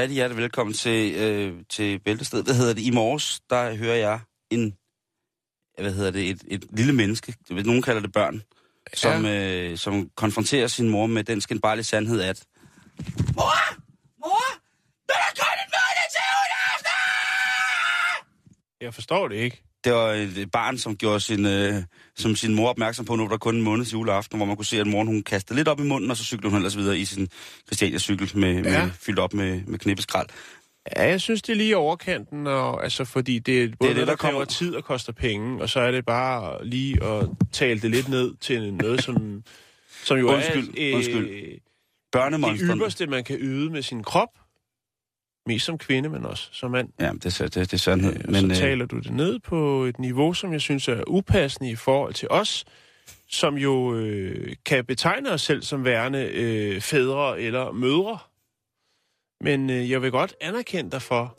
Ja. det, hjertelig velkommen til, øh, til Bæltested. Hvad hedder det? I morges, der hører jeg en, hvad hedder det, et, et lille menneske, nogen kalder det børn, som, øh, som konfronterer sin mor med den skinbarlige sandhed, at Mor! Mor! Der er kun måned til juleaften! Jeg forstår det ikke. Det var et barn, som gjorde sin, øh, som sin mor opmærksom på, nu var der kun en måned til juleaften, hvor man kunne se, at moren hun kastede lidt op i munden, og så cyklede hun ellers videre i sin Christiania-cykel, med, Ja. med, fyldt op med, med knippeskrald. Ja, jeg synes, det er lige overkanten, og, altså, fordi det er både det, det, det der, der kommer- tid og koster penge, og så er det bare lige at tale det lidt ned til noget, som, som jo Undskyld, er undskyld. øh, det Børnemonsterne. ypperste, man kan yde med sin krop. Mest som kvinde, men også som mand. Ja, det, det, det er sandhed. Øh, Men, så øh, taler du det ned på et niveau, som jeg synes er upassende i forhold til os, som jo øh, kan betegne os selv som værende øh, fædre eller mødre. Men øh, jeg vil godt anerkende dig for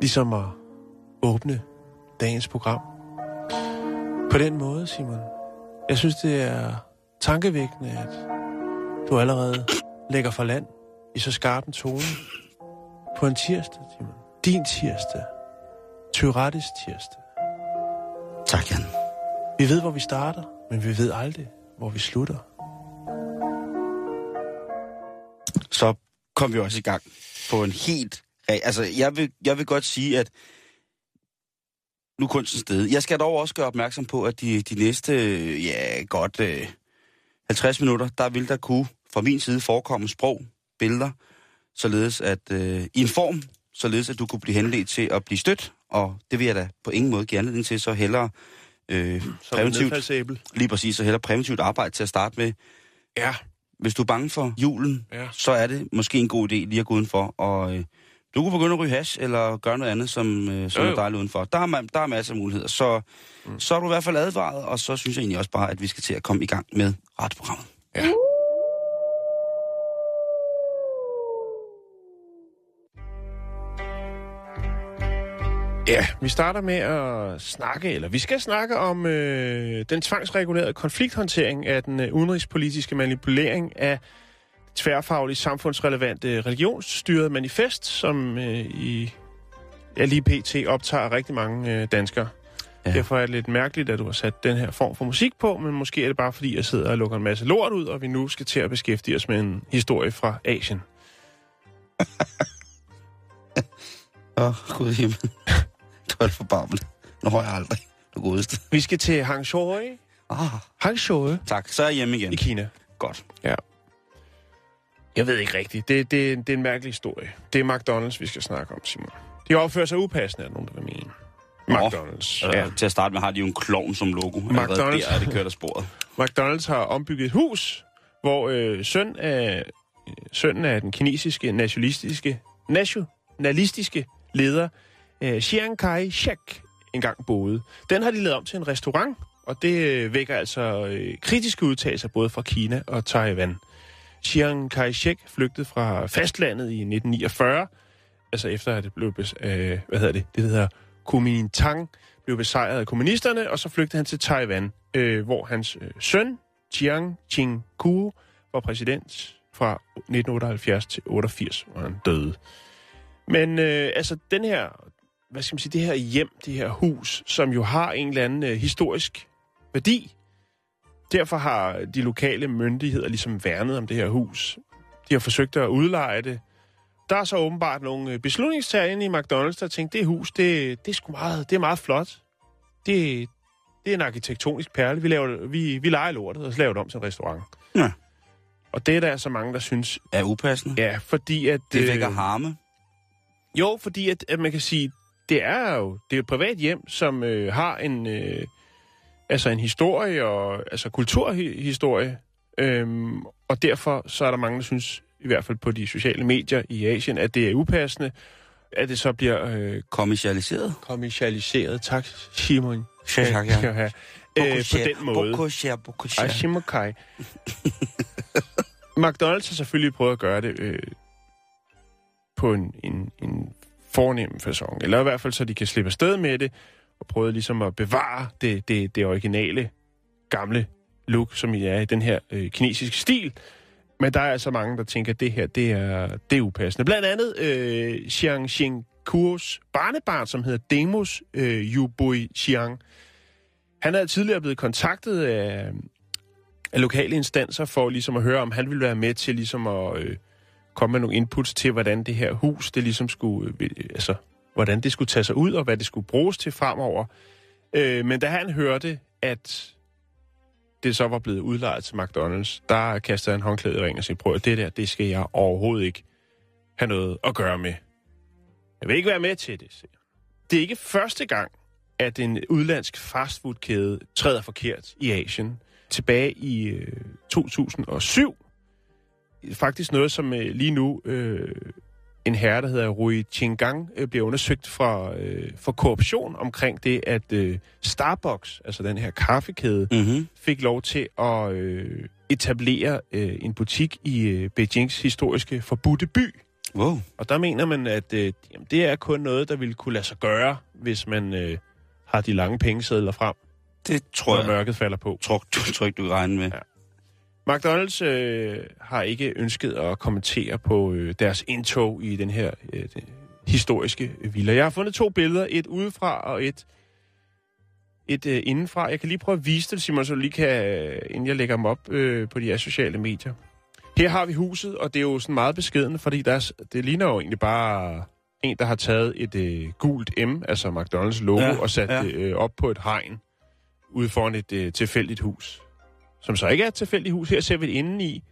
ligesom at åbne dagens program. På den måde, Simon. Jeg synes, det er tankevækkende, at du allerede lægger for land i så skarp en tone på en tirsdag, Simon. Din tirsdag. Tyrettes tirsdag. tak, Jan. Vi ved, hvor vi starter, men vi ved aldrig, hvor vi slutter. Så kom vi også i gang på en helt... Altså, jeg vil, jeg vil godt sige, at nu er kunsten sted. Jeg skal dog også gøre opmærksom på, at de, de næste, ja, godt øh, 50 minutter, der vil der kunne fra min side forekomme sprog, billeder, således at øh, i en form, således at du kunne blive henledt til at blive stødt, og det vil jeg da på ingen måde give anledning til, så hellere øh, Som præventivt, lige præcis, så hellere præventivt arbejde til at starte med. Ja. Hvis du er bange for julen, Ja. så er det måske en god idé lige at gå udenfor. Og øh, du kunne begynde at ryge hash, eller gøre noget andet, som, øh, som Jo, er jo. dejligt udenfor. Der er, der er masser af muligheder. Så, mm. så er du i hvert fald advaret, og så synes jeg egentlig også bare, at vi skal til at komme i gang med retsprogrammet. Ja. Ja, vi starter med at snakke, eller vi skal snakke om øh, den tvangsregulerede konflikthåndtering af den øh, udenrigspolitiske manipulering af tværfaglig samfundsrelevante religionsstyret manifest, som øh, i ja, lige pt. optager rigtig mange øh, danskere. Ja. Derfor er det lidt mærkeligt, at du har sat den her form for musik på, men måske er det bare fordi, jeg sidder og lukker en masse lort ud, og vi nu skal til at beskæftige os med en historie fra Asien. Åh, oh, gud himmel. for barmelig. Nu har jeg aldrig. Du godeste. Vi skal til Hangzhou, Ah, Hangzhou tak, så er jeg hjemme igen. i Kina. Godt. Jeg ved ikke rigtigt. Det, det, det er en mærkelig historie. Det er McDonald's, vi skal snakke om, Simon. De opfører sig upassende, er nogen, der vil mene. McDonald's. Ja. Ja. Til at starte med har de jo en klovn som logo. McDonald's. Der er det kørt af sporet. McDonald's har ombygget et hus, hvor øh, søn af, sønnen af den kinesiske nationalistiske, nationalistiske leder, øh, Chiang Kai-shek, engang boede. Den har de lavet om til en restaurant, og det øh, vækker altså øh, kritiske udtalelser både fra Kina og Taiwan. Chiang Kai-shek flygtede fra fastlandet i 1949, altså efter at det blev, øh, hvad hedder det, det hedder Kuomintang, blev besejret af kommunisterne, og så flygtede han til Taiwan, øh, hvor hans øh, søn, Chiang Ching-kuo, var præsident fra 1978 til 88, hvor han døde. Men øh, altså den her, hvad skal man sige, det her hjem, det her hus, som jo har en eller anden øh, historisk værdi, derfor har de lokale myndigheder ligesom værnet om det her hus. De har forsøgt at udleje det. Der er så åbenbart nogle øh, beslutningstager inde i McDonald's, der tænkte, det hus, det, det er sgu meget, det er meget flot. Det, det er en arkitektonisk perle. Vi, laver, vi, vi leger lortet, og så laver det om til en restaurant. Ja. Og det er der altså mange, der synes, Er upassende. ja, fordi at... Det øh, vækker harme. Jo, fordi at, at man kan sige, det er jo det er et privat hjem, som øh, har en øh, altså en historie og altså kulturhistorie, øhm, og derfor så er der mange, der synes, i hvert fald på de sociale medier i Asien, at det er upassende, at det så bliver øh, Kommercialiseret. kommercialiseret. Tak, Simon. Ja, tak, ja. Øh, på den måde. Bokosher, bokosher. Ashimokai. McDonald's har selvfølgelig prøvet at gøre det øh, på en, en, en fornem fasong, eller i hvert fald så de kan slippe afsted med det, og prøve ligesom at bevare det, det, det originale, gamle look, som I er i den her øh, kinesiske stil. Men der er altså mange, der tænker, at det her, det er, det er upassende. Blandt andet øh, Xiang Xing Kuos barnebarn, som hedder Demos øh, Yubui Xiang. Han er tidligere blevet kontaktet af, af lokale instanser for ligesom at høre, om han ville være med til ligesom at øh, komme med nogle inputs til, hvordan det her hus, det ligesom skulle, øh, altså, hvordan det skulle tage sig ud, og hvad det skulle bruges til fremover. Øh, men da han hørte, at det så var blevet udlejet til McDonald's, der kastede han håndklædet i ringen og sagde, prøv det der, det skal jeg overhovedet ikke have noget at gøre med. Jeg vil ikke være med til det, siger. Det er ikke første gang, at en udlandsk fastfoodkæde træder forkert i Asien. Tilbage i øh, 2007, faktisk noget, som øh, lige nu øh, en herre, der hedder Rui Chingang, øh, bliver undersøgt for, øh, for korruption omkring det, at øh, Starbucks, altså den her kaffekæde, Mm-hmm. fik lov til at øh, etablere øh, en butik i øh, Beijings historiske forbudte by. Wow. Og der mener man, at øh, jamen, det er kun noget, der ville kunne lade sig gøre, hvis man øh, har de lange pengesedler frem, Det tror jeg, mørket falder på. tror, tror ikke, du kan regne med. Ja. McDonald's øh, har ikke ønsket at kommentere på øh, deres indtog i den her øh, det, historiske villa. Jeg har fundet to billeder, et udefra og et, et øh, indenfra. Jeg kan lige prøve at vise det, Simon, så du lige kan, øh, inden jeg lægger dem op øh, på de her sociale medier. Her har vi huset, og det er jo sådan meget beskedent, fordi der er, det ligner jo egentlig bare en, der har taget et øh, gult M, altså McDonald's logo, Ja, og sat ja. det øh, op på et hegn ude foran et øh, tilfældigt hus. Som så ikke er et tilfældigt hus. Her ser vi det inde i,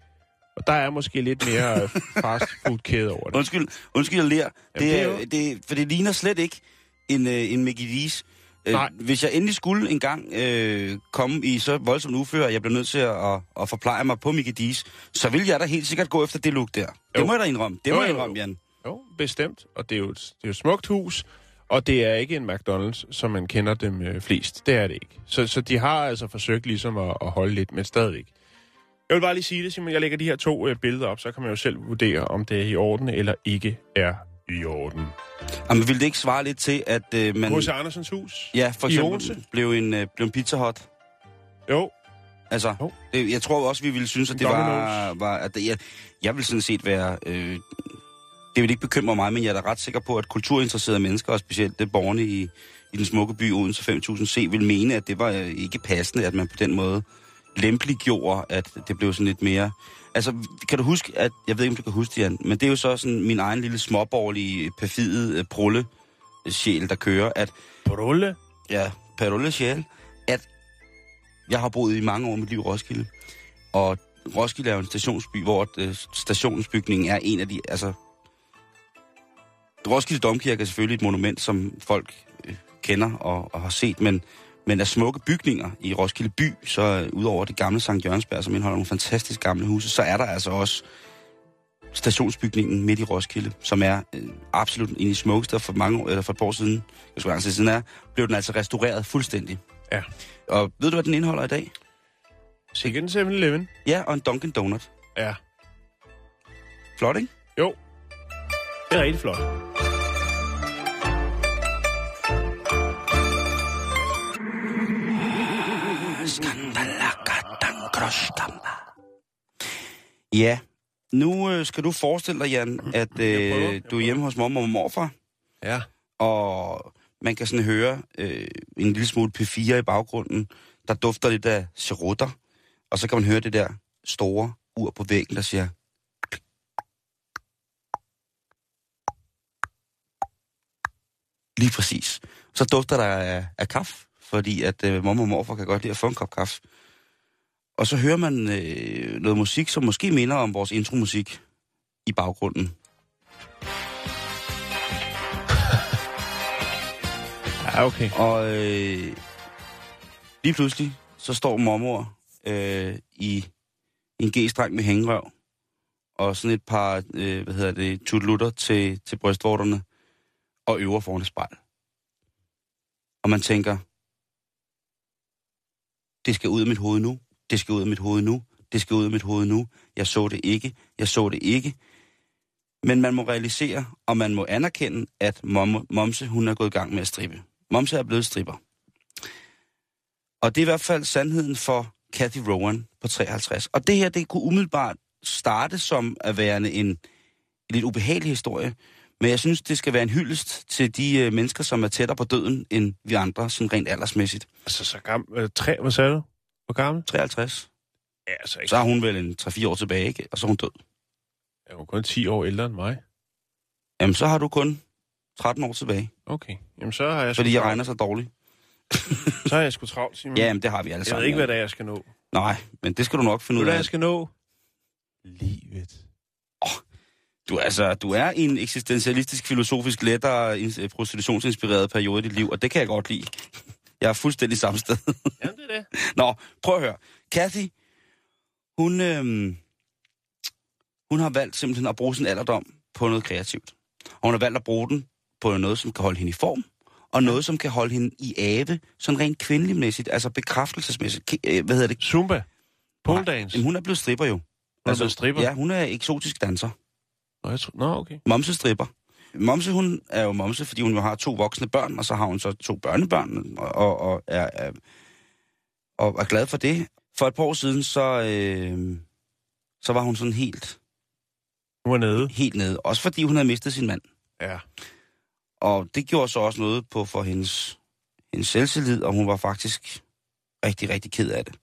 og der er måske lidt mere øh, fast food kæde over det. Undskyld, undskyld, jeg ler. Jamen, Det det er det, for det ligner slet ikke en, øh, en Mickey D's. Øh, Nej. hvis jeg endelig skulle engang øh, komme i så voldsomt uføre, at jeg bliver nødt til at, at, at forpleje mig på Mickey D's, så vil jeg da helt sikkert gå efter det look der. Det Jo. må jeg da indrømme. Det Jo, må jeg indrømme. Jan. Jo, bestemt. Og det er jo et, det er jo et smukt hus, og det er ikke en McDonald's, som man kender dem øh, flest. Det er det ikke. Så, så de har altså forsøgt ligesom at, at holde lidt, men stadigvæk. Jeg vil bare lige sige det, Simon. Jeg lægger de her to øh, billeder op, så kan man jo selv vurdere, om det er i orden eller ikke er i orden. Jamen, ville det ikke svare lidt til, at øh, man... H.C. Andersens hus? Ja, for eksempel blev en, øh, blev en pizza hot. Jo, Altså, Jo. det, jeg tror også, vi ville synes, at det var... Domino's. var at det, jeg, jeg vil sådan set være... Øh, det vil ikke bekymre mig, men jeg er da ret sikker på, at kulturinteresserede mennesker, og specielt det borgerne i, i den smukke by Odense 5000 C, vil mene, at det var øh, ikke passende, at man på den måde lempeliggjorde, at det blev sådan lidt mere... Altså, kan du huske, at... Jeg ved ikke, om du kan huske det, Jan, men det er jo så sådan min egen lille småborgerlige, perfide øh, prulle sjæl, der kører, at Brulle. ja, Parolle Sjæl, at jeg har boet i mange år i mit liv i Roskilde. Og Roskilde er jo en stationsby, hvor øh, stationsbygningen er en af de, altså... Roskilde Domkirke er selvfølgelig et monument, som folk øh, kender og, og har set, men, men af smukke bygninger i Roskilde by, så øh, udover det gamle Sankt Jørgensberg, som indeholder nogle fantastisk gamle huse, så er der altså også stationsbygningen midt i Roskilde, som er øh, absolut en af de smukkeste, for, mange år, eller for et par år siden, jeg skulle sige siden er, blev den altså restaureret fuldstændig. Ja. Og ved du, hvad den indeholder i dag? Sikkert en 7-Eleven. Ja, og en Dunkin' Donut. Ja. Flot, ikke? Jo. Det er rigtig flot. Ja. Nu øh, skal du forestille dig, Jan, at Jeg prøver, øh, du er hjemme hos mor og morfar, Ja. og man kan sådan høre øh, en lille smule P4 i baggrunden, der dufter lidt af cerutter, og så kan man høre det der store ur på væggen, der siger... Lige præcis. Så dufter der af, af kaffe, fordi at øh, mor og morfar kan godt lide at få en kop kaffe. og så hører man øh, noget musik, som måske minder om vores intromusik i baggrunden. Ja, okay. Og øh, lige pludselig, så står mormor øh, i en G-streng med hængerøv, og sådan et par, øh, hvad hedder det, tutlutter til, til brystvorterne, og øver foran et spejl. Og man tænker, det skal ud af mit hoved nu, det skal ud af mit hoved nu, det skal ud af mit hoved nu, jeg så det ikke, jeg så det ikke. Men man må realisere, og man må anerkende, at mom, Momse, hun er gået i gang med at strippe. Momse er blevet stripper. Og det er i hvert fald sandheden for Kathy Rowan på 53. Og det her, det kunne umiddelbart starte som at være en, en lidt ubehagelig historie. Men jeg synes, det skal være en hyldest til de øh, mennesker, som er tættere på døden end vi andre, sådan rent aldersmæssigt. Altså, så gammel... Øh, tre, hvad sagde du? Hvor gammel? 53. Ja, altså ikke. Så er hun vel en 3-4 år tilbage, ikke? Og så er hun død. Er hun kun 10 år ældre end mig? Jamen, så har du kun 13 år tilbage. Okay. Jamen, så har jeg Fordi jeg regner så dårligt. Så har jeg sgu travlt, Simon. Ja, men det har vi alle jeg sammen. ved ikke, hvad det er, jeg skal nå. Nej, men det skal du nok finde ud du, hvad af. jeg skal nå? Livet. Du, er altså, du er i en eksistentialistisk, filosofisk, lettere, ins- prostitutionsinspireret periode i dit liv, og det kan jeg godt lide. Jeg er fuldstændig samme sted. Jamen, det er det. Nå, prøv at høre. Kathy, hun, øhm, hun har valgt simpelthen at bruge sin alderdom på noget kreativt. Og hun har valgt at bruge den på noget, som kan holde hende i form, og noget, som kan holde hende i ave, sådan rent kvindeligmæssigt, altså bekræftelsesmæssigt. Øh, Hvad hedder det? Zumba. Pole dance. Jamen, hun er blevet stripper jo. er blevet stripper? Ja, hun er eksotisk danser. Nå, jeg tror... Nå, okay. Momse stripper. Momse, hun er jo momse, fordi hun jo har to voksne børn, og så har hun så to børnebørn, og, og, og, er, er, og er glad for det. For et par år siden, så, øh, så var hun sådan helt, Hun er nede. helt nede. Også fordi hun havde mistet sin mand. Ja. Og det gjorde så også noget på for hendes, hendes selvtillid, og hun var faktisk rigtig, rigtig ked af det.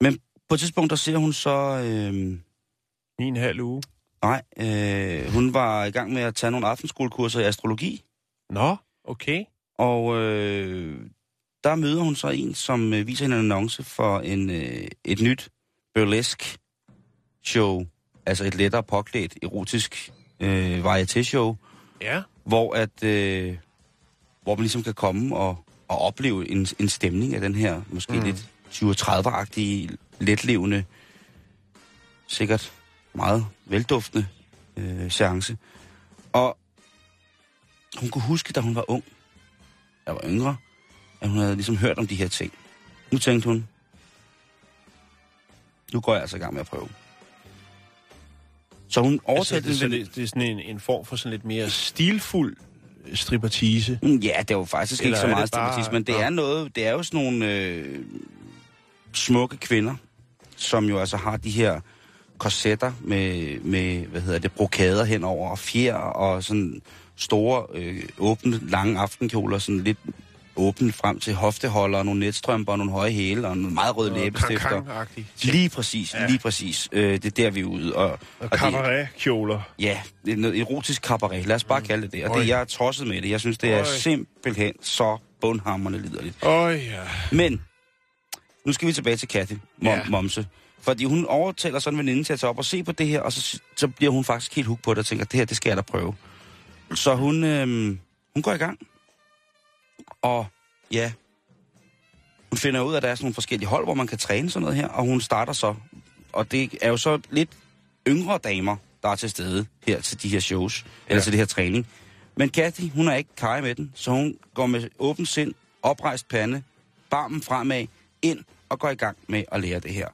Men på et tidspunkt, der ser hun så... Øh, en halv uge. Nej, øh, hun var i gang med at tage nogle aftenskolekurser i astrologi. Nå, okay. Og øh, der møder hun så en, som øh, viser en annonce for en, øh, et nyt burlesk show. Altså et lettere påklædt, erotisk øh, varieté-show, Ja. hvor, at, øh, hvor man ligesom kan komme og, og opleve en, en stemning af den her, måske mm. lidt 20-30-agtige, letlevende, sikkert meget velduftende øh, seance. Og hun kunne huske, da hun var ung, jeg var yngre, at hun havde ligesom hørt om de her ting. Nu tænkte hun, nu går jeg altså i gang med at prøve. Så hun Altså, overtalte det, så en ven- det, det er sådan en, en form for sådan lidt mere stilfuld strippertise. Mm, Ja, det er jo faktisk Eller ikke så er det meget stigmatisme, men det er noget, det er jo sådan nogle øh, smukke kvinder, som jo altså har de her korsetter med, med hvad hedder det, brokader henover og fjer og sådan store, øh, åbne, lange aftenkjoler, sådan lidt åbne frem til hofteholder, og nogle netstrømper og nogle høje hæle og nogle meget røde læbestifter. Lige præcis, Ja. lige præcis. Øh, det er der, vi er ude. Og, Og det- cabaret-kjoler. Ja, det er noget erotisk cabaret. Lad os bare kalde det det. Og Øj. det, jeg er tosset med det. Jeg synes, det er Øj. simpelthen så bundhammerende liderligt. Oh, ja. Men, nu skal vi tilbage til Kathy, mom, ja. Momse. Fordi hun overtaler sådan en veninde til at tage op og se på det her, og så, så bliver hun faktisk helt hooked på det og tænker, det her, det skal jeg da prøve. Så hun, øhm, hun går i gang. Og ja, hun finder ud af, at der er sådan nogle forskellige hold, hvor man kan træne sådan noget her, og hun starter så. Og det er jo så lidt yngre damer, der er til stede her til de her shows, ja. eller til det her træning. Men Kathy, hun er ikke kaj med den, så hun går med åben sind, oprejst pande, barmen fremad, ind og går i gang med at lære det her.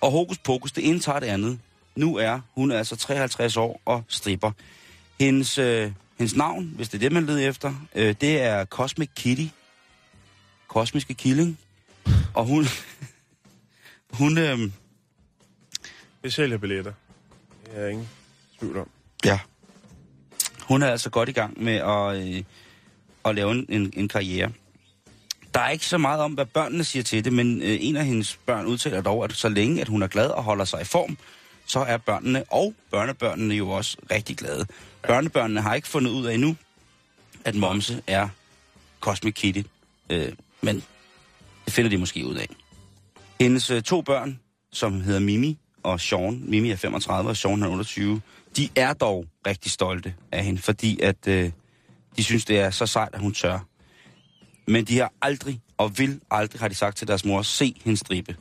Og hokus pokus, det ene tager det andet. Nu er hun altså 53 år og stripper. Hendes, øh, hendes navn, hvis det er det, man leder efter, øh, det er Cosmic Kitty. Kosmiske killing. Og hun... hun, øh, Det sælger billetter. Det er jeg ingen tvivl om. Ja. Hun er altså godt i gang med at, øh, at lave en, en karriere. Der er ikke så meget om, hvad børnene siger til det, men øh, en af hendes børn udtaler dog, at så længe at hun er glad og holder sig i form, så er børnene og børnebørnene jo også rigtig glade. Børnebørnene har ikke fundet ud af endnu, at Momse er Cosmic Kitty. Øh, men det finder de måske ud af. Hendes øh, to børn, som hedder Mimi og Sean, Mimi er 35 og Sean er 28, de er dog rigtig stolte af hende, fordi at øh, de synes, det er så sejt, at hun tør. Men de har aldrig, og vil aldrig, har de sagt til deres mor, se hende stribe.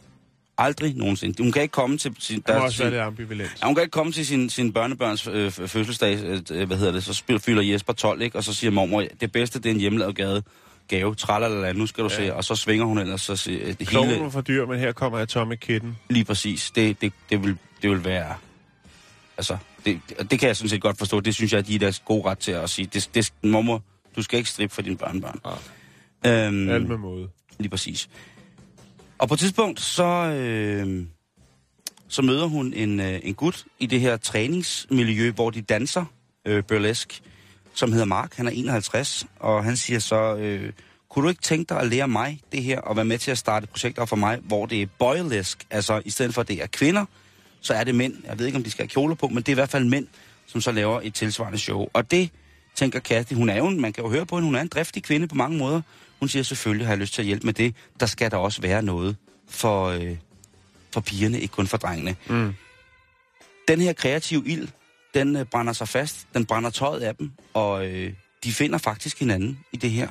Aldrig nogensinde. Hun kan ikke komme til sin... Der- også sin- ambivalent. Ja, hun kan ikke komme til sin, sin børnebørns øh, fødselsdag, øh, hvad hedder det, så spiller, fylder Jesper 12, ikke? Og så siger mormor, det bedste, det er en hjemmelavet gade, gave, tralala, nu skal du ja. se, og så svinger hun ellers så se, øh, det Kloven hele, for dyr, men her kommer Atomic Kitten. lige præcis, det, det, det, vil, det vil være, altså, det, det, det kan jeg sådan set godt forstå, det synes jeg, at de er deres gode ret til at sige, det, det, mormor, du skal ikke strippe for dine børnebørn. Ja. Øhm, Alt med måde. Lige præcis. Og på et tidspunkt, så, øh, så møder hun en, øh, en gut i det her træningsmiljø, hvor de danser øh, burlesk, som hedder Mark. Han er 51, og han siger så, øh, kunne du ikke tænke dig at lære mig det her, og være med til at starte et projekt op for mig, hvor det er boylesk, altså i stedet for at det er kvinder, så er det mænd. Jeg ved ikke, om de skal have kjoler på, men det er i hvert fald mænd, som så laver et tilsvarende show. Og det tænker Kathy, hun er jo, en- man kan jo høre på hende, hun er en driftig kvinde på mange måder. Hun siger, selvfølgelig har jeg lyst til at hjælpe med det. Der skal der også være noget for, øh, for pigerne, ikke kun for drengene. Mm. Den her kreative ild, den øh, brænder sig fast, den brænder tøjet af dem, og øh, de finder faktisk hinanden i det her.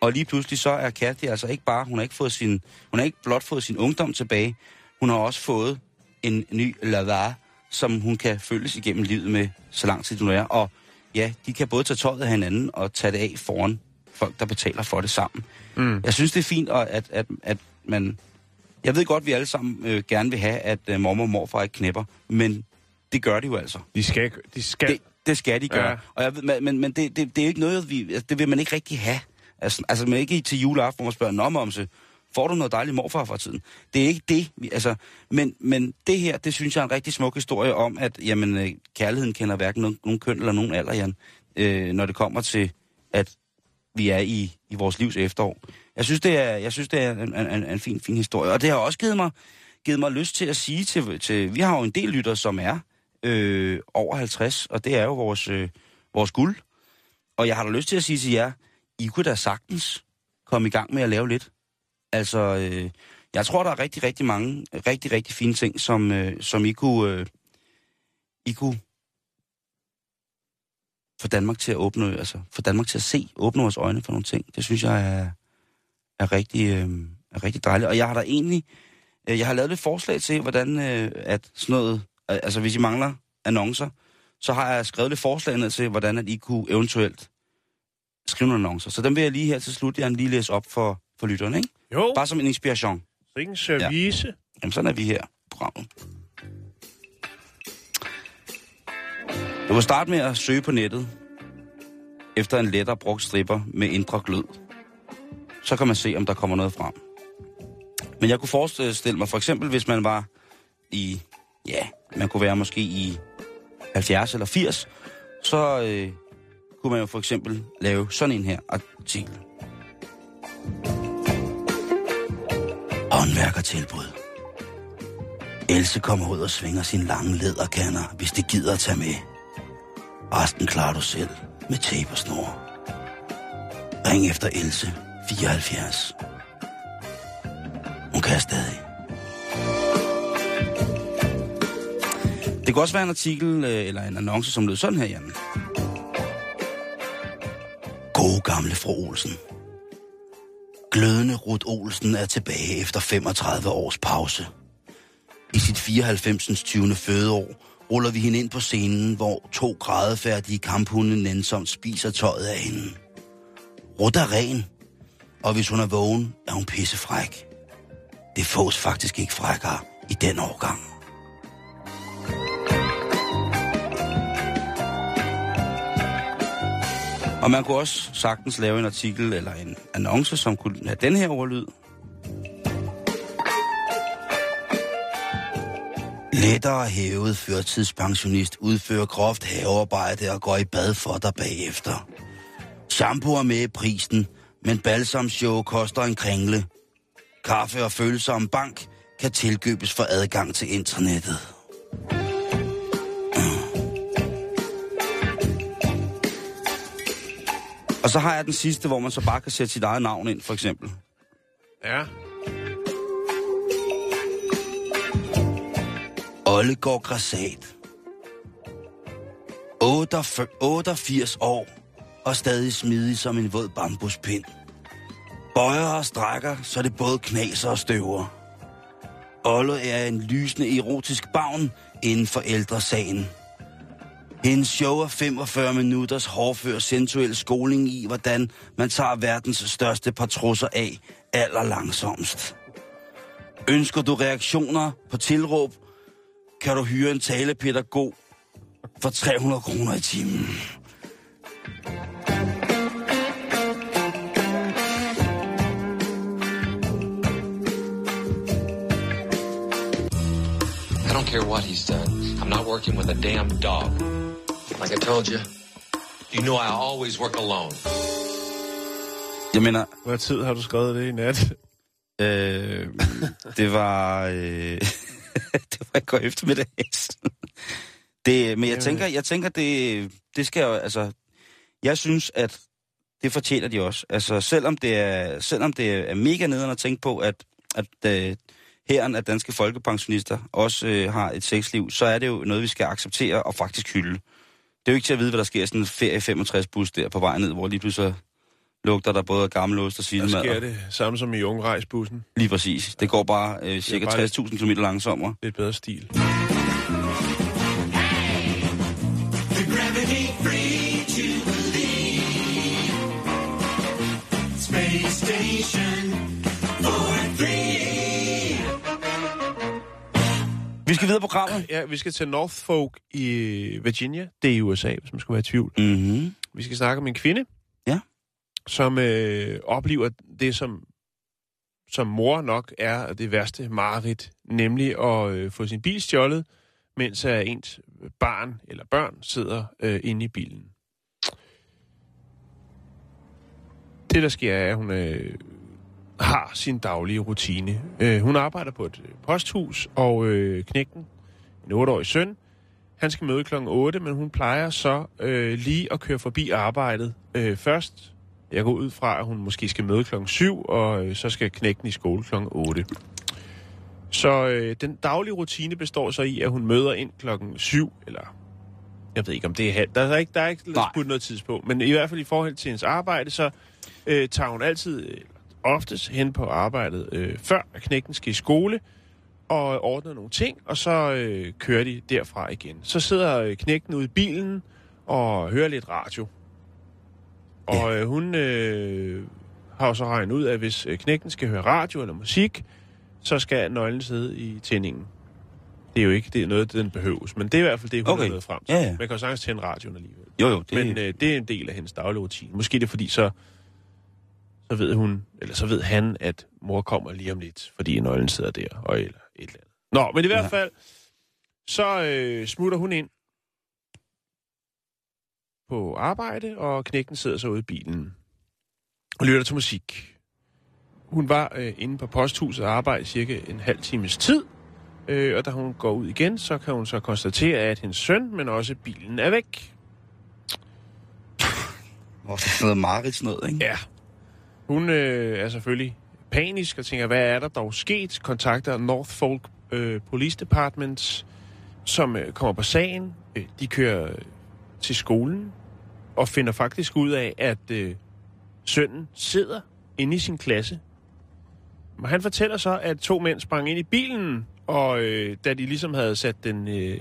Og lige pludselig så er Kathy altså ikke bare, hun har ikke, fået sin, hun har ikke blot fået sin ungdom tilbage, hun har også fået en ny lavar, som hun kan følges igennem livet med, så lang tid hun er. Og ja, de kan både tage tøjet af hinanden og tage det af foran folk, der betaler for det sammen. Mm. Jeg synes, det er fint, at, at, at man... Jeg ved godt, at vi alle sammen øh, gerne vil have, at øh, mormor og morfar ikke knæpper, men det gør de jo altså. De skal, de skal Det, det skal de gøre. Ja. Og jeg ved, men men, men det, det, det er ikke noget, vi, altså, det vil man ikke rigtig have. Altså, altså man ikke til juleaften, hvor man spørger, Nå, momse, får du noget dejligt morfar fra tiden? Det er ikke det. Vi, altså, men, men det her, det synes jeg er en rigtig smuk historie om, at jamen, øh, kærligheden kender hverken nogen, nogen køn eller nogen alder, Jan, øh, når det kommer til, at vi er i, i vores livs efterår. Jeg synes, det er, jeg synes, det er en, en, en fin, fin historie. Og det har også givet mig, givet mig lyst til at sige til, til... Vi har jo en del lytter, som er øh, over 50, og det er jo vores, øh, vores guld. Og jeg har da lyst til at sige til jer, I kunne da sagtens komme i gang med at lave lidt. Altså, øh, jeg tror, der er rigtig, rigtig mange, rigtig, rigtig fine ting, som, øh, som I kunne, øh, I kunne få Danmark til at åbne, altså få Danmark til at se, åbne vores øjne for nogle ting. Det synes jeg er, er, rigtig, øh, er rigtig dejligt. Og jeg har da egentlig, øh, jeg har lavet lidt forslag til, hvordan øh, at sådan noget, øh, altså hvis I mangler annoncer, så har jeg skrevet lidt forslag ned til, hvordan at I kunne eventuelt skrive nogle annoncer. Så dem vil jeg lige her til slut, jeg lige læse op for, for lytterne, ikke? Jo, Bare som en inspiration. en service. Ja. Jamen, sådan er vi her på programmet. Du kan starte med at søge på nettet efter en lettere brugt stripper med indre glød. Så kan man se, om der kommer noget frem. Men jeg kunne forestille mig, for eksempel hvis man var i, ja, man kunne være måske i 70 eller 80, så øh, kunne man jo for eksempel lave sådan en her artikel. Håndværkertilbud. Else kommer ud og svinger sin lange læderkander, hvis det gider at tage med. Resten klarer du selv med tape og snor. Ring efter Else 74. Hun kan stadig. Det kunne også være en artikel øh, eller en annonce, som lød sådan her, Jan. Gode gamle fru Olsen. Glødende Ruth Olsen er tilbage efter 35 års pause. I sit 94. 20. fødeår ruller vi hende ind på scenen, hvor to grædefærdige kamphunde nænsomt spiser tøjet af hende. Ruth er ren, og hvis hun er vågen, er hun pissefræk. Det fås faktisk ikke frækkere i den årgang. Og man kunne også sagtens lave en artikel eller en annonce, som kunne have den her ordlyd. Lettere hævet førtidspensionist udfører groft havearbejde og går i bad for dig bagefter. Shampoo er med i prisen, men balsamshow koster en kringle. Kaffe og følsom bank kan tilkøbes for adgang til internettet. Og så har jeg den sidste, hvor man så bare kan sætte sit eget navn ind, for eksempel. Ja. Olle græsat. 88 år og stadig smidig som en våd bambuspind. Bøjer og strækker, så det både knaser og støver. Olle er en lysende erotisk bagn inden for ældresagen. Hendes show er 45 minutters hårdfør sensuel skoling i, hvordan man tager verdens største patrusser af aller langsomst. Ønsker du reaktioner på tilråb, kan du hyre en talepædagog for 300 kroner i timen. I don't care what he's done. I'm not working with a damn dog. Like I told you, you know I always work alone. Jeg mener, Hvad tid har du skrevet det i nat? øh, det var... Øh, det var i går eftermiddag. det, men jeg tænker, jeg tænker det, det skal jo, altså... Jeg synes, at det fortjener de også. Altså, selvom det er, selvom det er mega nederen at tænke på, at, at øh, herren af danske folkepensionister også øh, har et sexliv, så er det jo noget, vi skal acceptere og faktisk hylde. Det er jo ikke til at vide, hvad der sker i sådan en ferie 65 bus der på vej ned, hvor lige pludselig lugter der både af gammel ost og Der sillemad. sker det samme som i ungrejsbussen. Lige præcis. Det går bare øh, cirka bare lidt- 60.000 km langsommere. Lidt bedre stil. Vi skal videre på programmet. Ja, vi skal til Norfolk i Virginia. Det er i USA, hvis man skulle være i tvivl. Mm-hmm. Vi skal snakke om en kvinde som øh, oplever det, som, som mor nok er det værste mareridt, nemlig at øh, få sin bil stjålet, mens øh, ens barn eller børn sidder øh, inde i bilen. Det, der sker, er, at hun øh, har sin daglige rutine. Øh, hun arbejder på et øh, posthus, og øh, knægten, en 8-årig søn, han skal møde klokken 8, men hun plejer så øh, lige at køre forbi arbejdet øh, først. Jeg går ud fra, at hun måske skal møde klokken 7, og øh, så skal knægten i skole klokken 8. Så øh, den daglige rutine består så i, at hun møder ind klokken 7, eller jeg ved ikke, om det er halv. Der er ikke, der er ikke skudt noget tidspunkt, men i hvert fald i forhold til hendes arbejde, så øh, tager hun altid, øh, oftest hen på arbejdet, øh, før at knægten skal i skole, og ordner nogle ting, og så øh, kører de derfra igen. Så sidder øh, knægten ude i bilen og hører lidt radio. Og øh, hun øh, har jo så regnet ud, at hvis øh, knægten skal høre radio eller musik, så skal nøglen sidde i tændingen. Det er jo ikke det er noget, den behøves, men det er i hvert fald det, hun Okay. er nået frem til. Ja, ja. Man kan jo sagtens tænde radioen alligevel. Jo, jo, det, Men øh, det er en del af hendes daglige rutine. Måske det er fordi, så, så ved hun, eller så ved han, at mor kommer lige om lidt, fordi nøglen sidder der, og eller et eller andet. Nå, men i hvert Ja. fald, så øh, smutter hun ind på arbejde, og knægten sidder så ude i bilen og lytter til musik. Hun var øh, inde på posthuset og arbejdede cirka en halv times tid, øh, og da hun går ud igen, så kan hun så konstatere, at hendes søn, men også bilen er væk. Hvor det sådan noget mareridt noget, ikke? Ja. Hun øh, er selvfølgelig panisk og tænker, hvad er der dog sket? Kontakter Norfolk øh, Police Department, som øh, kommer på sagen. Øh, de kører øh, til skolen og finder faktisk ud af, at øh, sønnen sidder inde i sin klasse. Men han fortæller så, at to mænd sprang ind i bilen, og øh, da de ligesom havde sat den øh,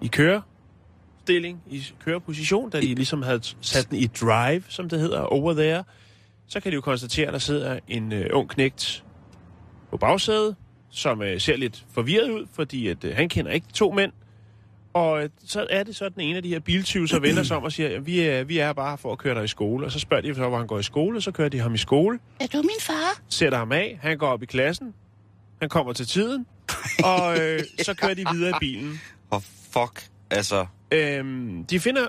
i kørestilling, i køreposition, da de ligesom havde sat den i drive, som det hedder, over there, så kan de jo konstatere, at der sidder en øh, ung knægt på bagsædet, som øh, ser lidt forvirret ud, fordi at, øh, han kender ikke to mænd. Og øh, så er det så, at den ene af de her biltyve så vender sig om og siger, vi er, vi er bare for at køre dig i skole. Og så spørger de så, hvor han går i skole, og så kører de ham i skole. Er du min far? Sætter ham af, han går op i klassen, han kommer til tiden, og øh, så kører de videre i bilen. Og fuck, altså... Øhm, de finder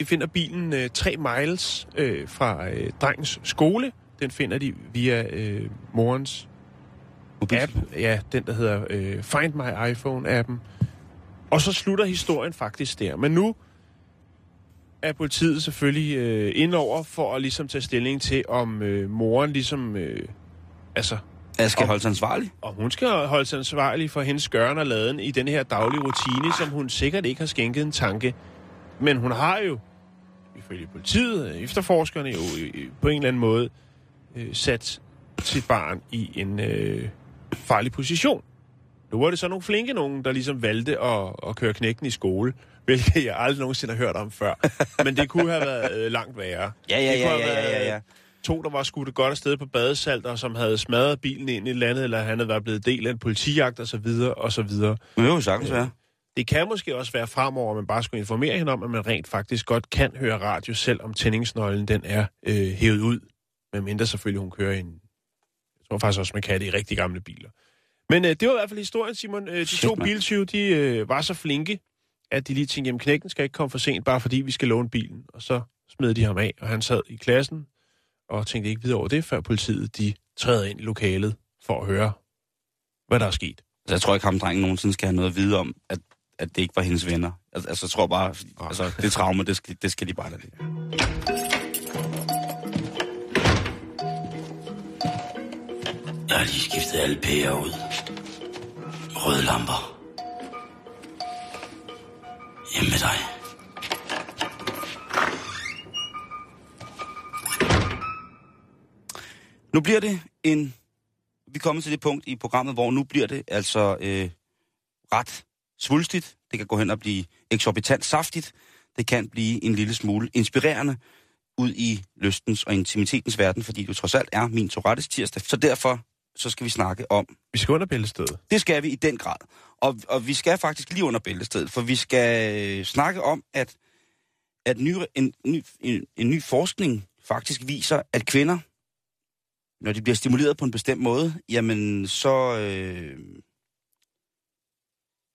de finder bilen øh, tre miles øh, fra øh, drengens skole. Den finder de via øh, morens app. Ja, den der hedder øh, Find My iPhone-appen. Og så slutter historien faktisk der. Men nu er politiet selvfølgelig øh, indover for at ligesom tage stilling til, om øh, moren ligesom... Øh, altså, Jeg skal holde sig ansvarlig. Og hun skal holde sig ansvarlig for hendes gøren og laden i den her daglige rutine, som hun sikkert ikke har skænket en tanke. Men hun har jo, ifølge politiet, efterforskerne jo i- på en eller anden måde, øh, sat sit barn i en øh, farlig position. Nu var det så nogle flinke nogen, der ligesom valgte at, at køre knægten i skole, hvilket jeg aldrig nogensinde har hørt om før. Men det kunne have været øh, langt værre. Ja, ja, Det ja, kunne ja, ja, ja, ja. To, der var skudt godt afsted på badesalt, og som havde smadret bilen ind i et eller andet, eller han havde været blevet del af en politijagt, og så videre, og så videre. Det jo sagtens være. Det kan måske også være fremover, at man bare skulle informere hende om, at man rent faktisk godt kan høre radio, selv om tændingsnøglen den er øh, hævet ud. Men mindre selvfølgelig, hun kører en... Jeg tror faktisk også, man kan det i rigtig gamle biler. Men øh, det var i hvert fald historien, Simon. Øh, de Shit, to mand. biltyve, de øh, var så flinke, at de lige tænkte, jamen knægten skal ikke komme for sent, bare fordi vi skal låne bilen. Og så smed de ham af, og han sad i klassen og tænkte ikke videre over det, før politiet de træder ind i lokalet for at høre, hvad der er sket. Altså, jeg tror ikke, ham drengen nogensinde skal have noget at vide om, at, at det ikke var hendes venner. Altså, altså jeg tror bare, altså, det traume, det skal, det skal de bare lade ligge. Jeg har lige skiftet alle pærer ud. Røde lamper. Hjemme med dig. Nu bliver det en... Vi kommer til det punkt i programmet, hvor nu bliver det altså øh, ret svulstigt. Det kan gå hen og blive eksorbitant saftigt. Det kan blive en lille smule inspirerende ud i lystens og intimitetens verden, fordi du trods alt er min Tourettes tirsdag. Så derfor så skal vi snakke om Vi skal under bæltestedet. Det skal vi i den grad. Og, og vi skal faktisk lige under bæltestedet, for vi skal øh, snakke om, at, at ny, en, ny, en, en ny forskning faktisk viser, at kvinder, når de bliver stimuleret på en bestemt måde, jamen så, øh,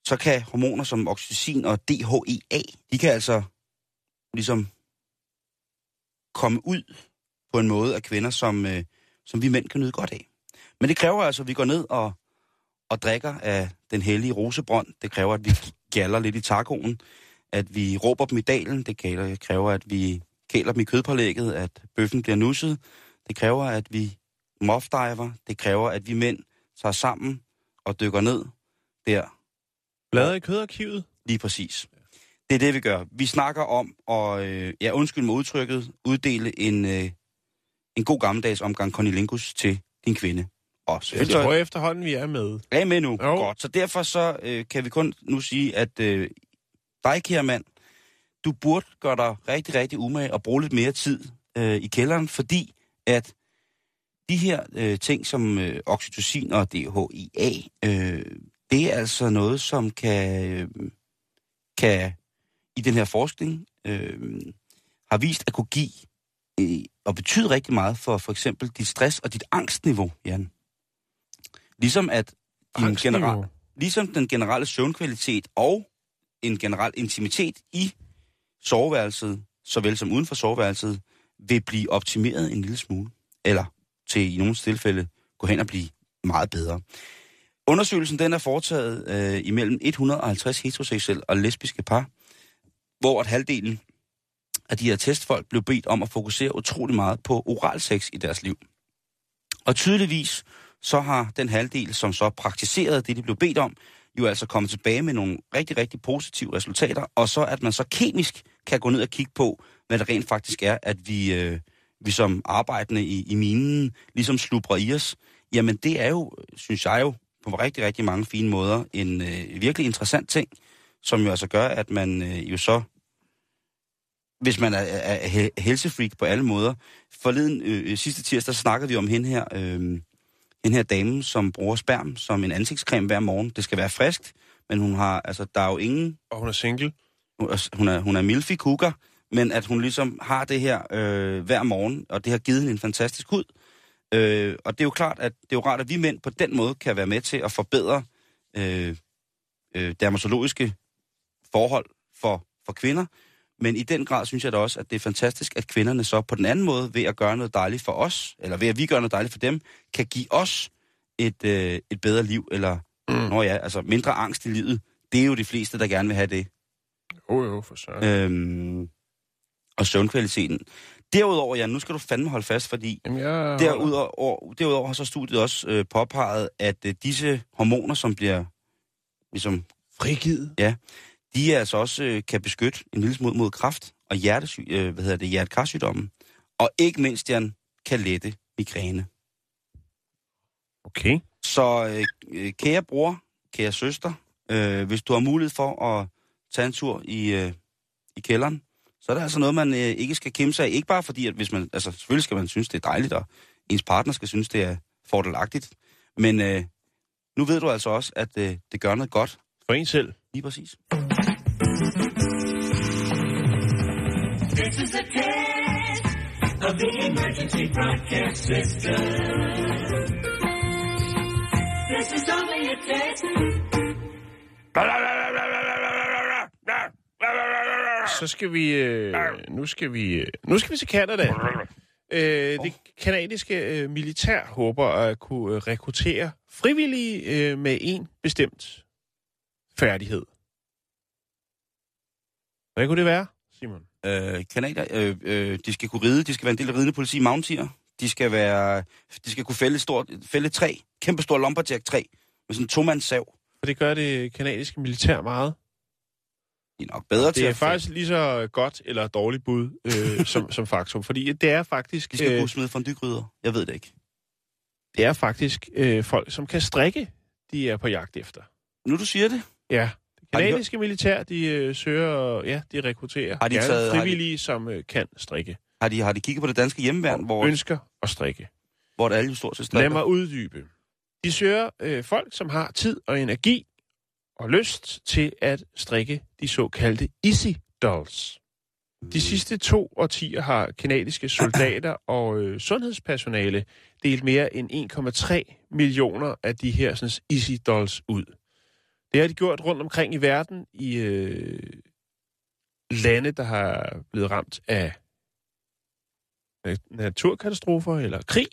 så kan hormoner som oxytocin og DHEA, de kan altså ligesom komme ud på en måde af kvinder, som, øh, som vi mænd kan nyde godt af. Men det kræver altså, at vi går ned og, og drikker af den hellige rosebrønd. Det kræver, at vi gjaller lidt i tacoen, at vi råber dem i dalen. Det kræver- at vi kæler dem i kødpålægget, at bøffen bliver nusset. Det kræver, at vi moffdiver. Det kræver, at vi mænd tager sammen og dykker ned der Bladet i kødarkivet. Lige præcis. Det er det, vi gør. Vi snakker om, og øh, ja, undskyld mig udtrykket, uddele en, øh, en god gammeldags omgang conilingus til din kvinde. Og Jeg selvfølgelig tror efterhånden, vi er med. er I med nu. Jo. Godt. Så derfor så øh, kan vi kun nu sige, at øh, dig, kære mand, du burde gøre dig rigtig, rigtig umage og bruge lidt mere tid øh, i kælderen, fordi at de her øh, ting som øh, oxytocin og DHEA, øh, det er altså noget, som kan, øh, kan i den her forskning øh, har vist at kunne give øh, og betyde rigtig meget for for eksempel dit stress og dit angstniveau, Jan. Ligesom at din general, ligesom den generelle søvnkvalitet og en generel intimitet i soveværelset, såvel som uden for soveværelset, vil blive optimeret en lille smule. Eller til i nogle tilfælde gå hen og blive meget bedre. Undersøgelsen den er foretaget øh, imellem 150 heteroseksuelle og lesbiske par, hvor at halvdelen af de her testfolk blev bedt om at fokusere utrolig meget på oralsex i deres liv. Og tydeligvis så har den halvdel, som så praktiserede det, de blev bedt om, jo altså kommet tilbage med nogle rigtig, rigtig positive resultater, og så at man så kemisk kan gå ned og kigge på, hvad det rent faktisk er, at vi, øh, vi som arbejdende i, i minen ligesom slubrer i os. Jamen det er jo, synes jeg jo, på rigtig, rigtig mange fine måder, en øh, virkelig interessant ting, som jo altså gør, at man øh, jo så hvis man er, er, er helsefreak på alle måder. Forleden, øh, sidste tirsdag, snakkede vi om hende her, øh, hende her dame, som bruger sperm som en ansigtscreme hver morgen. Det skal være friskt, men hun har, altså, der er jo ingen, Og hun er single. hun er, hun er, milfi cougar, men at hun ligesom har det her øh, hver morgen, og det har givet hende en fantastisk hud. Øh, og det er jo klart, at det er jo rart, at vi mænd på den måde kan være med til at forbedre øh, øh, dermatologiske forhold for, for kvinder. Men i den grad synes jeg da også, at det er fantastisk, at kvinderne så på den anden måde, ved at gøre noget dejligt for os, eller ved at vi gør noget dejligt for dem, kan give os et, øh, et bedre liv, eller mm. nå ja, altså mindre angst i livet. Det er jo de fleste, der gerne vil have det. Jo, jo, for søren. Øhm, og søvnkvaliteten. Derudover, ja, nu skal du fandme holde fast, fordi Jamen, jeg... derudover, derudover har så studiet også øh, påpeget, at øh, disse hormoner, som bliver ligesom Frigivet. De altså også øh, kan beskytte en lille smule mod kræft og hjertesyg, øh, hvad hedder det, hjertekarsygdommen. Og ikke mindst, Jan, kan lette migræne. Okay. Så øh, øh, kære bror, kære søster, øh, hvis du har mulighed for at tage en tur i, øh, i kælderen, så er der altså noget, man øh, ikke skal kæmpe sig af. Ikke bare fordi, at hvis man, altså selvfølgelig skal man synes, det er dejligt, og ens partner skal synes, det er fordelagtigt. Men øh, nu ved du altså også, at øh, det gør noget godt. For en selv. Lige præcis. This is a test of the emergency broadcast system. This is only a test. Så skal vi... Øh, nu skal vi... Øh, nu skal vi til Canada. Øh, det kanadiske øh, militær håber at kunne øh, rekruttere frivillige øh, med en bestemt færdighed. Hvad kunne det være, Simon? Øh, Kanada, øh, øh, de skal kunne ride, de skal være en del af ridende politi, mountier. De skal være, de skal kunne fælde et stort, fælde et træ, kæmpe stor lumberjack træ, med sådan en tomands sav. For det gør det kanadiske militær meget. De er nok bedre til Det er faktisk lige så godt eller dårligt bud øh, som, som faktum. Fordi det er faktisk, De skal øh, kunne smide fondygryder. Jeg ved det ikke. det er faktisk øh, folk, som kan strikke, de er på jagt efter. Nu du siger det, Ja, kanadiske militær, de øh, søger, ja, de rekrutterer Har de taget- har de- frivillige, som øh, kan strikke. har de, har de kigget på det danske hjemmeværn, hvor, Ønsker at strikke. hvor det alle stort set Lad strikker? mig uddybe. De søger øh, folk, som har tid og energi og lyst til at strikke de såkaldte Easy Dolls. De sidste to årtier har kanadiske soldater og øh, sundhedspersonale delt mere end 1,3 millioner af de her sådan, Easy Dolls ud. Det har de gjort rundt omkring i verden i øh, lande, der har blevet ramt af naturkatastrofer eller krig.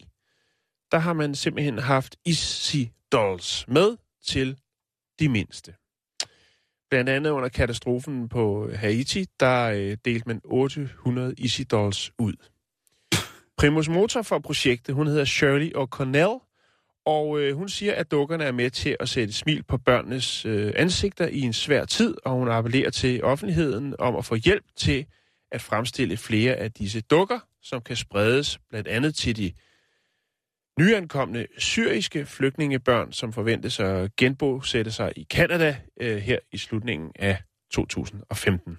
Der har man simpelthen haft Easy Dolls med til de mindste. Blandt andet under katastrofen på Haiti, der øh, delte man 800 Easy Dolls ud. Primus motor for projektet, hun hedder Shirley O'Connell, og øh, hun siger, at dukkerne er med til at sætte smil på børnenes øh, ansigter i en svær tid, og hun appellerer til offentligheden om at få hjælp til at fremstille flere af disse dukker, som kan spredes blandt andet til de nyankomne syriske flygtningebørn, som forventes at genbosætte sig i Kanada øh, her i slutningen af 2015.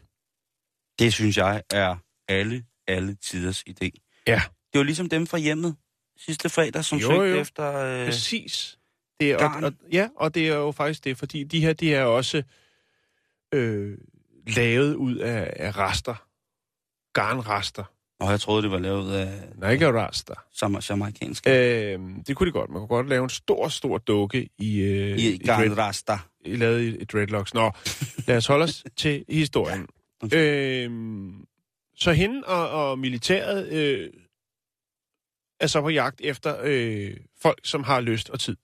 Det synes jeg er alle, alle tiders idé. Ja. Det var ligesom dem fra hjemmet sidste fredag, som Jo, søgte jo. efter... Øh, Præcis. Det er, Garn. og, og, ja, og det er jo faktisk det, fordi de her, de er også øh, lavet ud af, af rester. Garnrester. og jeg troede, det var lavet af Nej, ikke af rester. som, jamaikanske. Øh, det kunne de godt. Man kunne godt lave en stor, stor dukke i, øh, I dread- Garnrasta. i lavet i, i dreadlocks. Nå, lad os holde os til historien. undskyld. Øh, så hende og, og militæret øh, er så på jagt efter øh, folk, som har lyst og tid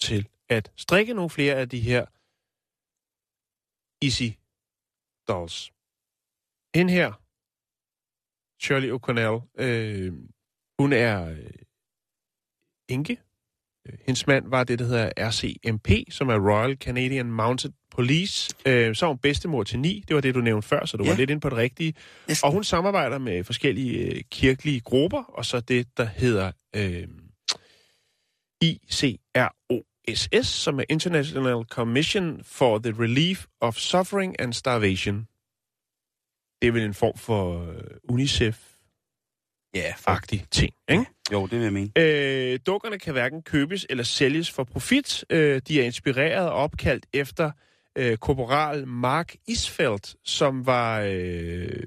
til at strikke nogle flere af de her Easy Dolls. Hende her, Shirley O'Connell, øh, hun er øh, enke. Øh, Hendes mand var det, der hedder RCMP, som er Royal Canadian Mounted Police. Øh, så er hun bedstemor til ni. Det var det, du nævnte før, så du ja. Var lidt inde på det rigtige. Yes. Og hun samarbejder med forskellige øh, kirkelige grupper, og så det, der hedder øh, ICROSS, som er International Commission for the Relief of Suffering and Starvation. Det er vel en form for øh, UNICEF-agtig Ja, fuck. ting, ikke? Jo, det vil jeg mene. Øh, dukkerne kan hverken købes eller sælges for profit. Øh, de er inspireret og opkaldt efter øh, korporal Mark Isfeldt, som var øh,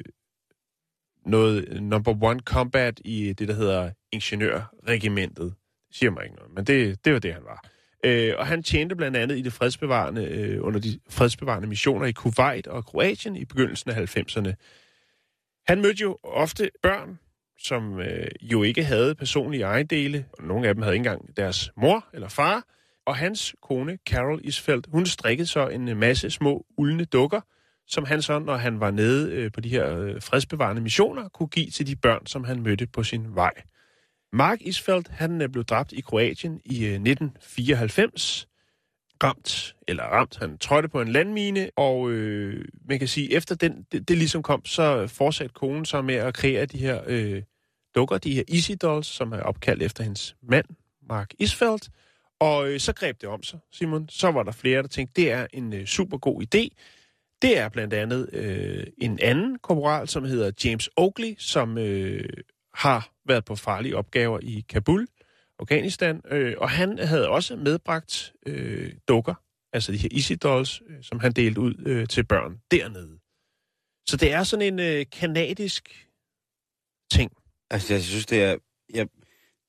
noget number one combat i det, der hedder ingeniørregimentet. Det siger mig ikke noget, men det, det var det, han var. Øh, og han tjente blandt andet i det fredsbevarende, øh, under de fredsbevarende missioner i Kuwait og Kroatien i begyndelsen af 90'erne. Han mødte jo ofte børn, som øh, jo ikke havde personlige ejendele, nogle af dem havde ikke engang deres mor eller far. Og hans kone, Carol Isfeldt, hun strikkede så en masse små uldne dukker, som han så, når han var nede øh, på de her øh, fredsbevarende missioner, kunne give til de børn, som han mødte på sin vej. Mark Isfeldt, han øh, blev dræbt i Kroatien i øh, 1994. Ramt, eller ramt, han trådte på en landmine, og øh, man kan sige, efter den, det, det ligesom kom, så fortsatte konen så med at kreere de her øh, dukker, de her Easy Dolls, som er opkaldt efter hendes mand, Mark Isfeldt. Og øh, så greb det om sig, Simon. Så var der flere, der tænkte, det er en øh, super god idé. Det er blandt andet øh, en anden korporal, som hedder James Oakley, som øh, har været på farlige opgaver i Kabul, Afghanistan, øh, og han havde også medbragt øh, dukker, altså de her Easy Dolls, øh, som han delte ud øh, til børn dernede. Så det er sådan en øh, kanadisk ting. Altså, jeg synes, det er... Jeg,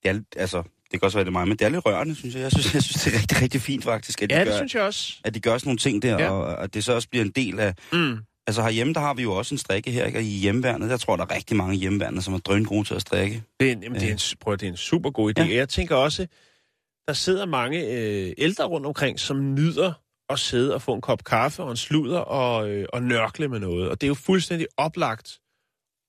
det er altså, det kan også være det mig, men det er lidt rørende, synes jeg. Jeg synes, jeg synes det er rigtig, rigtig fint, faktisk, at de, Ja, det gør, synes jeg også. at de gør sådan nogle ting der, Ja. og at det så også bliver en del af... Mm. Altså herhjemme, der har vi jo også en strikke her, ikke? Og i hjemmeværnet, der tror der er rigtig mange hjemmeværende, som er drøn gode til at strikke. Det er, en, jamen, det, er en, prøv, det er en super god idé. Ja. Jeg tænker også, der sidder mange øh, ældre rundt omkring, som nyder at sidde og få en kop kaffe og en sludder og, øh, og nørkle med noget. Og det er jo fuldstændig oplagt.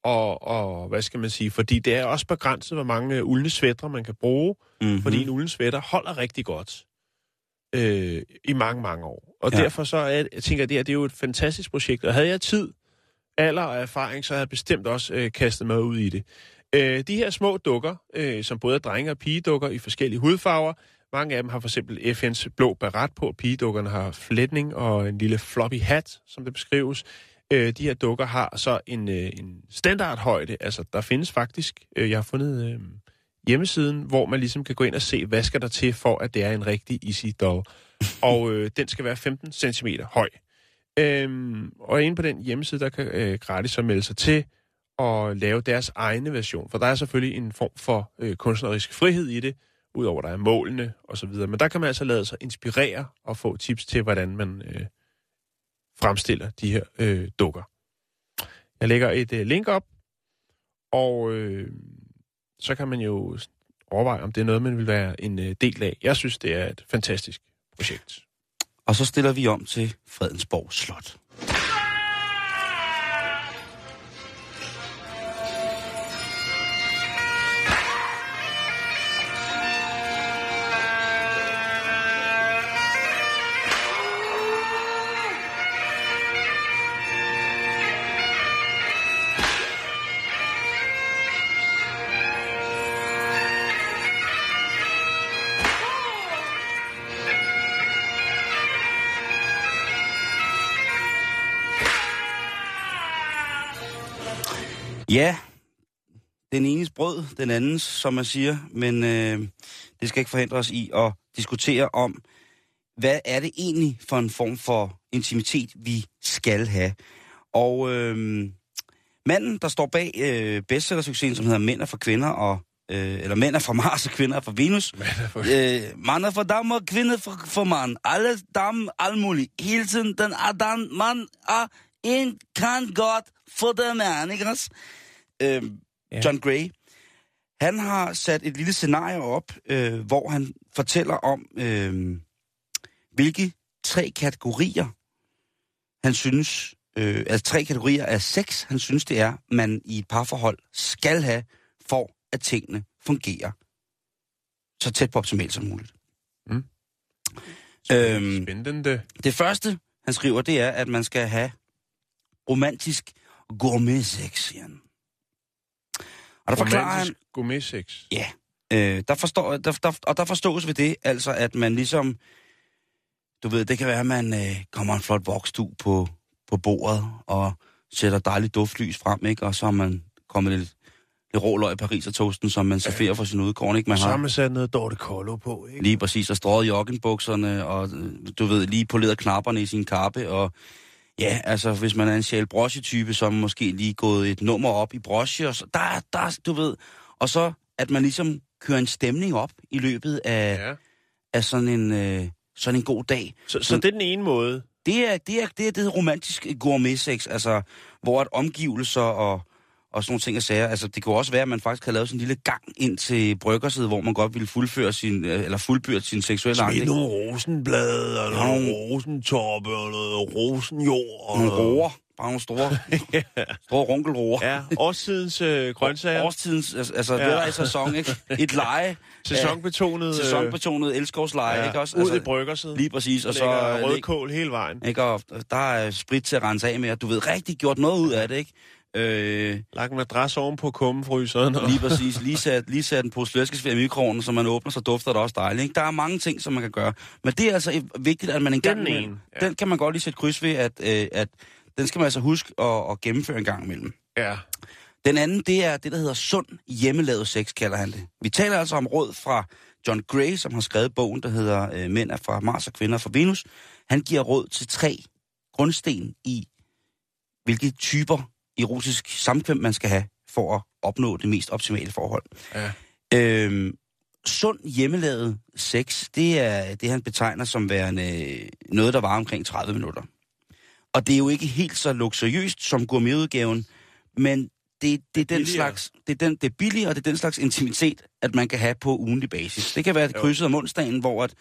Og, og hvad skal man sige? Fordi det er også begrænset, hvor mange øh, uldne svætter man kan bruge. Mm-hmm. Fordi en ulden svætter holder rigtig godt øh, i mange, mange år. Og ja. Derfor så er, jeg tænker jeg, det her det er jo et fantastisk projekt. Og havde jeg tid, alder og erfaring, så havde jeg bestemt også øh, kastet mig ud i det. Øh, de her små dukker, øh, som både er drenge- og pigedukker i forskellige hudfarver, mange af dem har for eksempel FN's blå barat på. Pigedukkerne har flætning og en lille floppy hat, som det beskrives. Øh, de her dukker har så en, øh, en standardhøjde. Altså, der findes faktisk, øh, jeg har fundet øh, hjemmesiden, hvor man ligesom kan gå ind og se, hvad skal der til for, at det er en rigtig Easy Doll. og øh, den skal være 15 cm høj. Øhm, og inde på den hjemmeside, der kan øh, gratis så melde sig til og lave deres egne version. For der er selvfølgelig en form for øh, kunstnerisk frihed i det, udover der er målene og så videre. Men der kan man altså lade sig inspirere og få tips til, hvordan man øh, fremstiller de her øh, dukker. Jeg lægger et øh, link op, og øh, så kan man jo overveje, om det er noget, man vil være en øh, del af. Jeg synes, det er et fantastisk projekt. Og så stiller vi om til Fredensborg Slot. Ja, den enes brød, den andens, som man siger, men øh, det skal ikke forhindre os i at diskutere om, hvad er det egentlig for en form for intimitet, vi skal have. Og øh, manden, der står bag øh, bestsellersuccesen, som hedder Mænd er for kvinder, og, øh, eller Mænd er fra Mars og kvinder er fra Venus, øh, mand er for damer, kvinde for, for mand. Alle damer, alt muligt. Hele tiden, den er den, man er en kan godt for den mand, ikke også? Øh, Ja. John Gray. Han har sat et lille scenarie op, øh, hvor han fortæller om, øh, hvilke tre kategorier, han synes, øh, altså tre kategorier af sex, han synes det er, man i et parforhold skal have, for at tingene fungerer så tæt på optimalt som muligt. Mm. Øhm, Spændende. det første, han skriver, det er, at man skal have romantisk gourmet-sex, siger han. Og der forklarer han, gourmet-sex. Ja, øh, der forstår, der, der, og der forstås ved det, altså at man ligesom, du ved, det kan være, at man øh, kommer en flot voksdu på, på bordet, og sætter dejligt duftlys frem, ikke? og så har man kommet lidt, lidt rå løg Paris og toasten, som man serverer for sin udkårn, ikke? Man Så har man sat noget Dorte Collo på, ikke? lige præcis, og strøget joggenbukserne, og øh, du ved, lige poleret knapperne i sin kappe, og ja, altså, hvis man er en sjæl type så er man måske lige gået et nummer op i broche, og så, der, der, du ved, og så, at man ligesom kører en stemning op i løbet af, ja. Af sådan, en, øh, sådan en god dag. Så, så det er den ene måde. Det er det, er, det, er det romantisk gourmet-sex, altså, hvor at omgivelser og, og sådan nogle ting og sager, altså det kunne også være, at man faktisk havde lavet sådan en lille gang ind til bryggerset, hvor man godt ville fuldføre sin, øh, eller fuldbyrde sin seksuelle. Med ikke? nogle rosenblade, og Ja, nogle rosentoppe, og noget rosenjord. Og Nogle roer. Bare nogle store, store runkelroer. Ja, årstidens øh, grøntsager. Årstidens, altså, altså Ja. ja. det er i sæson, ikke? Et leje. Sæsonbetonet. Ja, sæsonbetonet elskovsleje, ja, ikke også? Ud i bryggerset. Lige præcis, og så... Øh, rødkål hele vejen. Ikke, og der er sprit til at rense af med, og du ved rigtig gjort noget ud af det, ikke? Øh, Lagt en madras oven på kummefryseren. Og... lige præcis. Lige sat, lige sat en pose flæskesvær i mikroovnen, så man åbner, så dufter det også dejligt. Ikke? Der er mange ting, som man kan gøre. Men det er altså vigtigt, at man en gang Den imellem- ene, ja. Den kan man godt lige sætte kryds ved, at, øh, at den skal man altså huske at, at gennemføre en gang imellem. Ja. Den anden, det er det, der hedder sund hjemmelavet sex, kalder han det. Vi taler altså om råd fra John Gray, som har skrevet bogen, der hedder øh, Mænd er fra Mars og Kvinder er fra Venus. Han giver råd til tre grundsten i, hvilke typer erotisk samkvem man skal have for at opnå det mest optimale forhold. Ja. Øhm, sund hjemmelavet sex, det er det, han betegner som værende noget, der var omkring 30 minutter. Og det er jo ikke helt så luksuriøst som gourmetudgaven, men det, det, er den billigere. slags, det, er den, det er billigere, og det er den slags intimitet, at man kan have på ugenlig basis. Det kan være krydset om onsdagen, hvor at,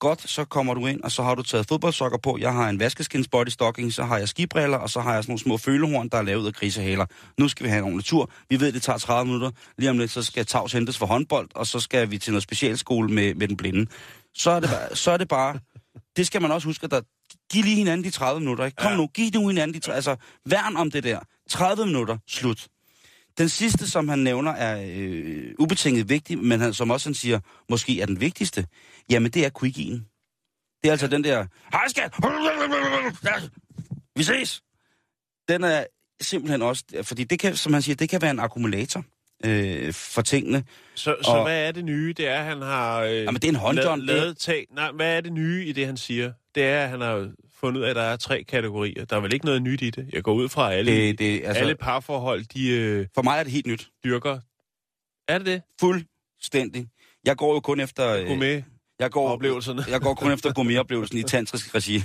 godt, så kommer du ind, og så har du taget fodboldsokker på. Jeg har en vaskeskins body stocking, så har jeg skibriller, og så har jeg sådan nogle små følehorn, der er lavet af grisehaler. Nu skal vi have en ordentlig tur. Vi ved, det tager 30 minutter. Lige om lidt, så skal Tavs hentes for håndbold, og så skal vi til noget specialskole med, med den blinde. Så er, det bare, så er det bare... Det skal man også huske, at der, giv lige hinanden de 30 minutter. Ikke? Kom Ja. nu, giv nu hinanden de 30, Altså, værn om det der. 30 minutter, slut. Den sidste, som han nævner, er øh, ubetinget vigtig, men han, som også han siger, måske er den vigtigste, jamen det er quickien. Det er altså den der, hej skat, vi ses. Den er simpelthen også, fordi det kan, som han siger, det kan være en akkumulator øh, for tingene. Så, så Og- hvad er det nye? Det er, at han har... Øh, Jamen, det er en Lavet, det- lavet tag. Nej, hvad er det nye i det, han siger? Det er, at han har fundet ud af, at der er tre kategorier. Der er vel ikke noget nyt i det? Jeg går ud fra, at alle, Det, det, altså, alle parforhold, de øh, For mig er det helt nyt. dyrker. Er det det? Fuldstændig. Jeg går jo kun efter... Øh, med jeg går, oplevelserne. jeg går kun efter gourmetoplevelsen i tantrisk regi.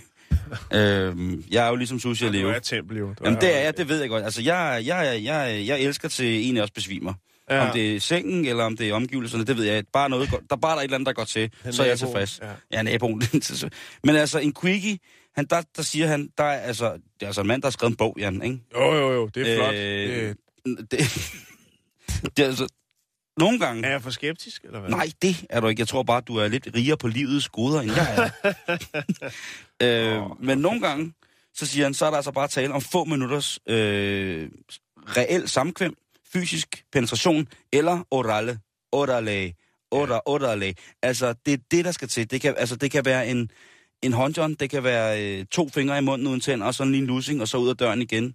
øhm, jeg er jo ligesom sushi Du leve. er tempel, jo. Du Jamen det er jeg, det ved jeg godt. Altså jeg, jeg, jeg, jeg elsker til en af os besvimer. Ja. Om det er sengen, eller om det er omgivelserne, det ved jeg. Bare noget, der bare er der et eller andet, der går til, Han så er jeg tilfreds. ja. Ja, naboen. Men altså, en quickie, han, der, der siger han, der er, altså, det er altså en mand, der har skrevet en bog, Jan, ikke? Jo, jo, jo. Det er flot. Øh, Øh, Det, det er altså, nogle gange... er jeg for skeptisk, eller hvad? Nej, det er du ikke. Jeg tror bare, du er lidt rigere på livets goder, end jeg er. øh, men nogle gange, så siger han, så er der altså bare tale om få minutters øh, reel samkvem, fysisk penetration eller orale. Orale. Ora, orale. Altså, det er det, der skal til. Det kan, altså, det kan være en, en håndjohn, det kan være øh, to fingre i munden uden tænder, og sådan lige en lussing, og så ud af døren igen.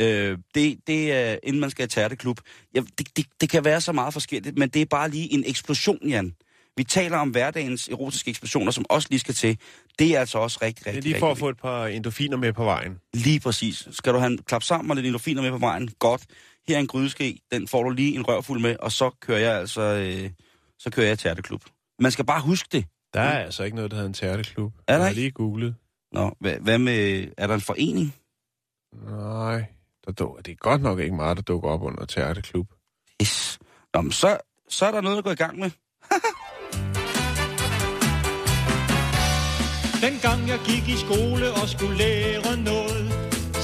Øh, det, det er, inden man skal i tærteklub. Ja, det, det, det kan være så meget forskelligt, men det er bare lige en eksplosion, Jan. Vi taler om hverdagens erotiske eksplosioner, som også lige skal til. Det er altså også rigtig, Det er rigtig, lige for at rigtig få et par endorfiner med på vejen. Lige præcis. Skal du have en klap sammen og lidt endorfiner med på vejen? Godt. Her er en grydeske. Den får du lige en rørfuld med, og så kører jeg altså... Øh, så kører jeg tærteklub. Man skal bare huske det. Der er altså ikke noget, der hedder en tærteklub. Er der Jeg har ikke? lige googlet. Nå, hvad, hvad med... Er der en forening? Nej, der dukker, det er godt nok ikke meget, der dukker op under tærteklub. Yes. Nå, men så, så er der noget at gå i gang med. Dengang jeg gik i skole og skulle lære noget,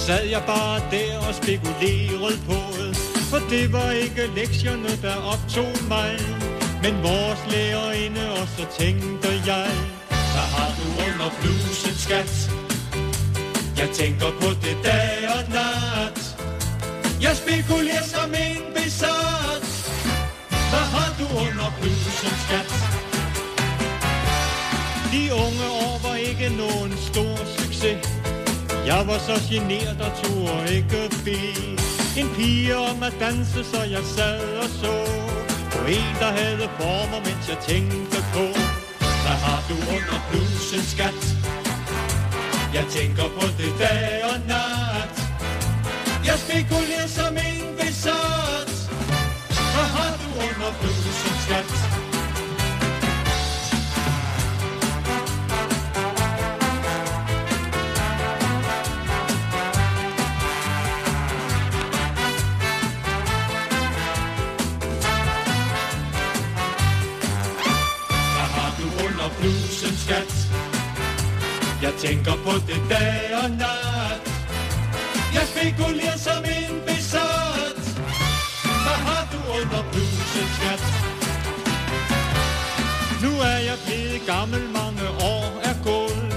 sad jeg bare der og spekulerede på det. For det var ikke lektierne, der optog mig, men vores lærerinde, og så tænkte jeg, hvad har du under blusen, skat? Jeg tænker på det dag og nat. Jeg spekulerer som en besat. Hvad har du under blusen, skat? De unge år var ikke nogen stor succes. Jeg var så generet og turde ikke bede en pige om at danse, så jeg sad og så på en, der havde former, mens jeg tænkte på, hvad har du under blusen, skat? Jeg tænker på det dag og nat. Jeg spekulerer som en besat. Hvad har du under blusen, skat? Jeg tænker på det dag og nat. Jeg spekulerer som en besat. Hvad har du under blusen, skat? Nu er jeg blevet gammel, mange år er gået.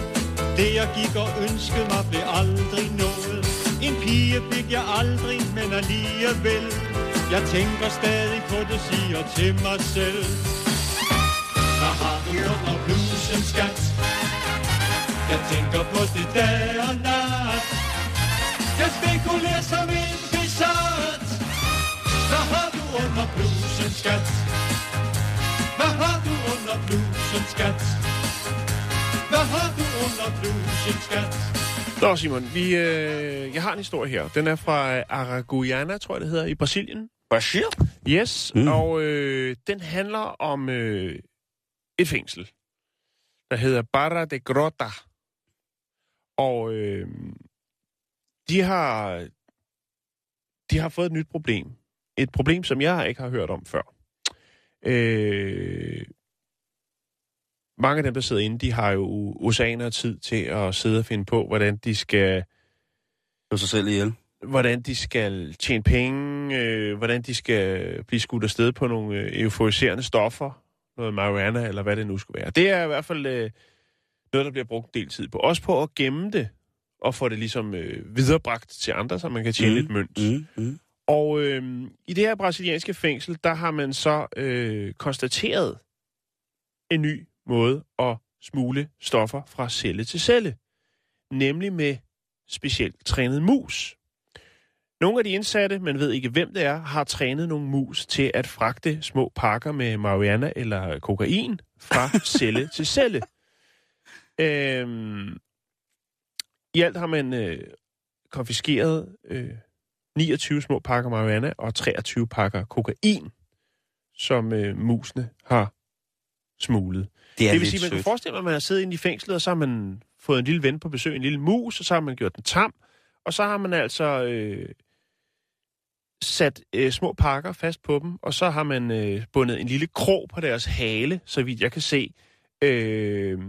Det jeg gik og ønskede mig blev aldrig nået. En pige fik jeg aldrig, men alligevel. Jeg tænker stadig på det, siger til mig selv. Hvad har du under blusen, skat? Jeg tænker på det dag og nat. Jeg spekulerer som en besat. Hvad har du under blusen, skat? Hvad har du under blusen, skat? Hvad har du under blusen, skat? Nå, Simon, vi, øh, jeg har en historie her. Den er fra øh, Araguaiana, tror jeg det hedder, i Brasilien. Bashir? Yes, mm. og øh, den handler om øh, et fængsel, der hedder Barra de Grota. Og øh, de har de har fået et nyt problem. Et problem, som jeg ikke har hørt om før. Øh, mange af dem, der sidder inde, de har jo oceaner af tid til at sidde og finde på, hvordan de skal Slå sig selv ihjel. hvordan de skal tjene penge, øh, hvordan de skal blive skudt afsted på nogle øh, euforiserende stoffer, noget marijuana eller hvad det nu skulle være. Det er i hvert fald øh, noget, der bliver brugt en del tid på. Også på at gemme det og få det ligesom øh, viderebragt til andre, så man kan tjene mm. lidt mønt. Mm, mm. Og øh, i det her brasilianske fængsel, der har man så øh, konstateret en ny måde at smule stoffer fra celle til celle. Nemlig med specielt trænet mus. Nogle af de indsatte, man ved ikke hvem det er, har trænet nogle mus til at fragte små pakker med marijuana eller kokain fra celle til celle. Øhm, I alt har man øh, konfiskeret øh, 29 små pakker marijuana og 23 pakker kokain, som øh, musene har smuglet. Det er det vil sige, man kan sødt. forestille sig, at man har siddet inde i fængslet, og så har man fået en lille ven på besøg, en lille mus, og så har man gjort den tam, og så har man altså øh, sat øh, små pakker fast på dem, og så har man øh, bundet en lille krog på deres hale, så vidt jeg kan se. Øh,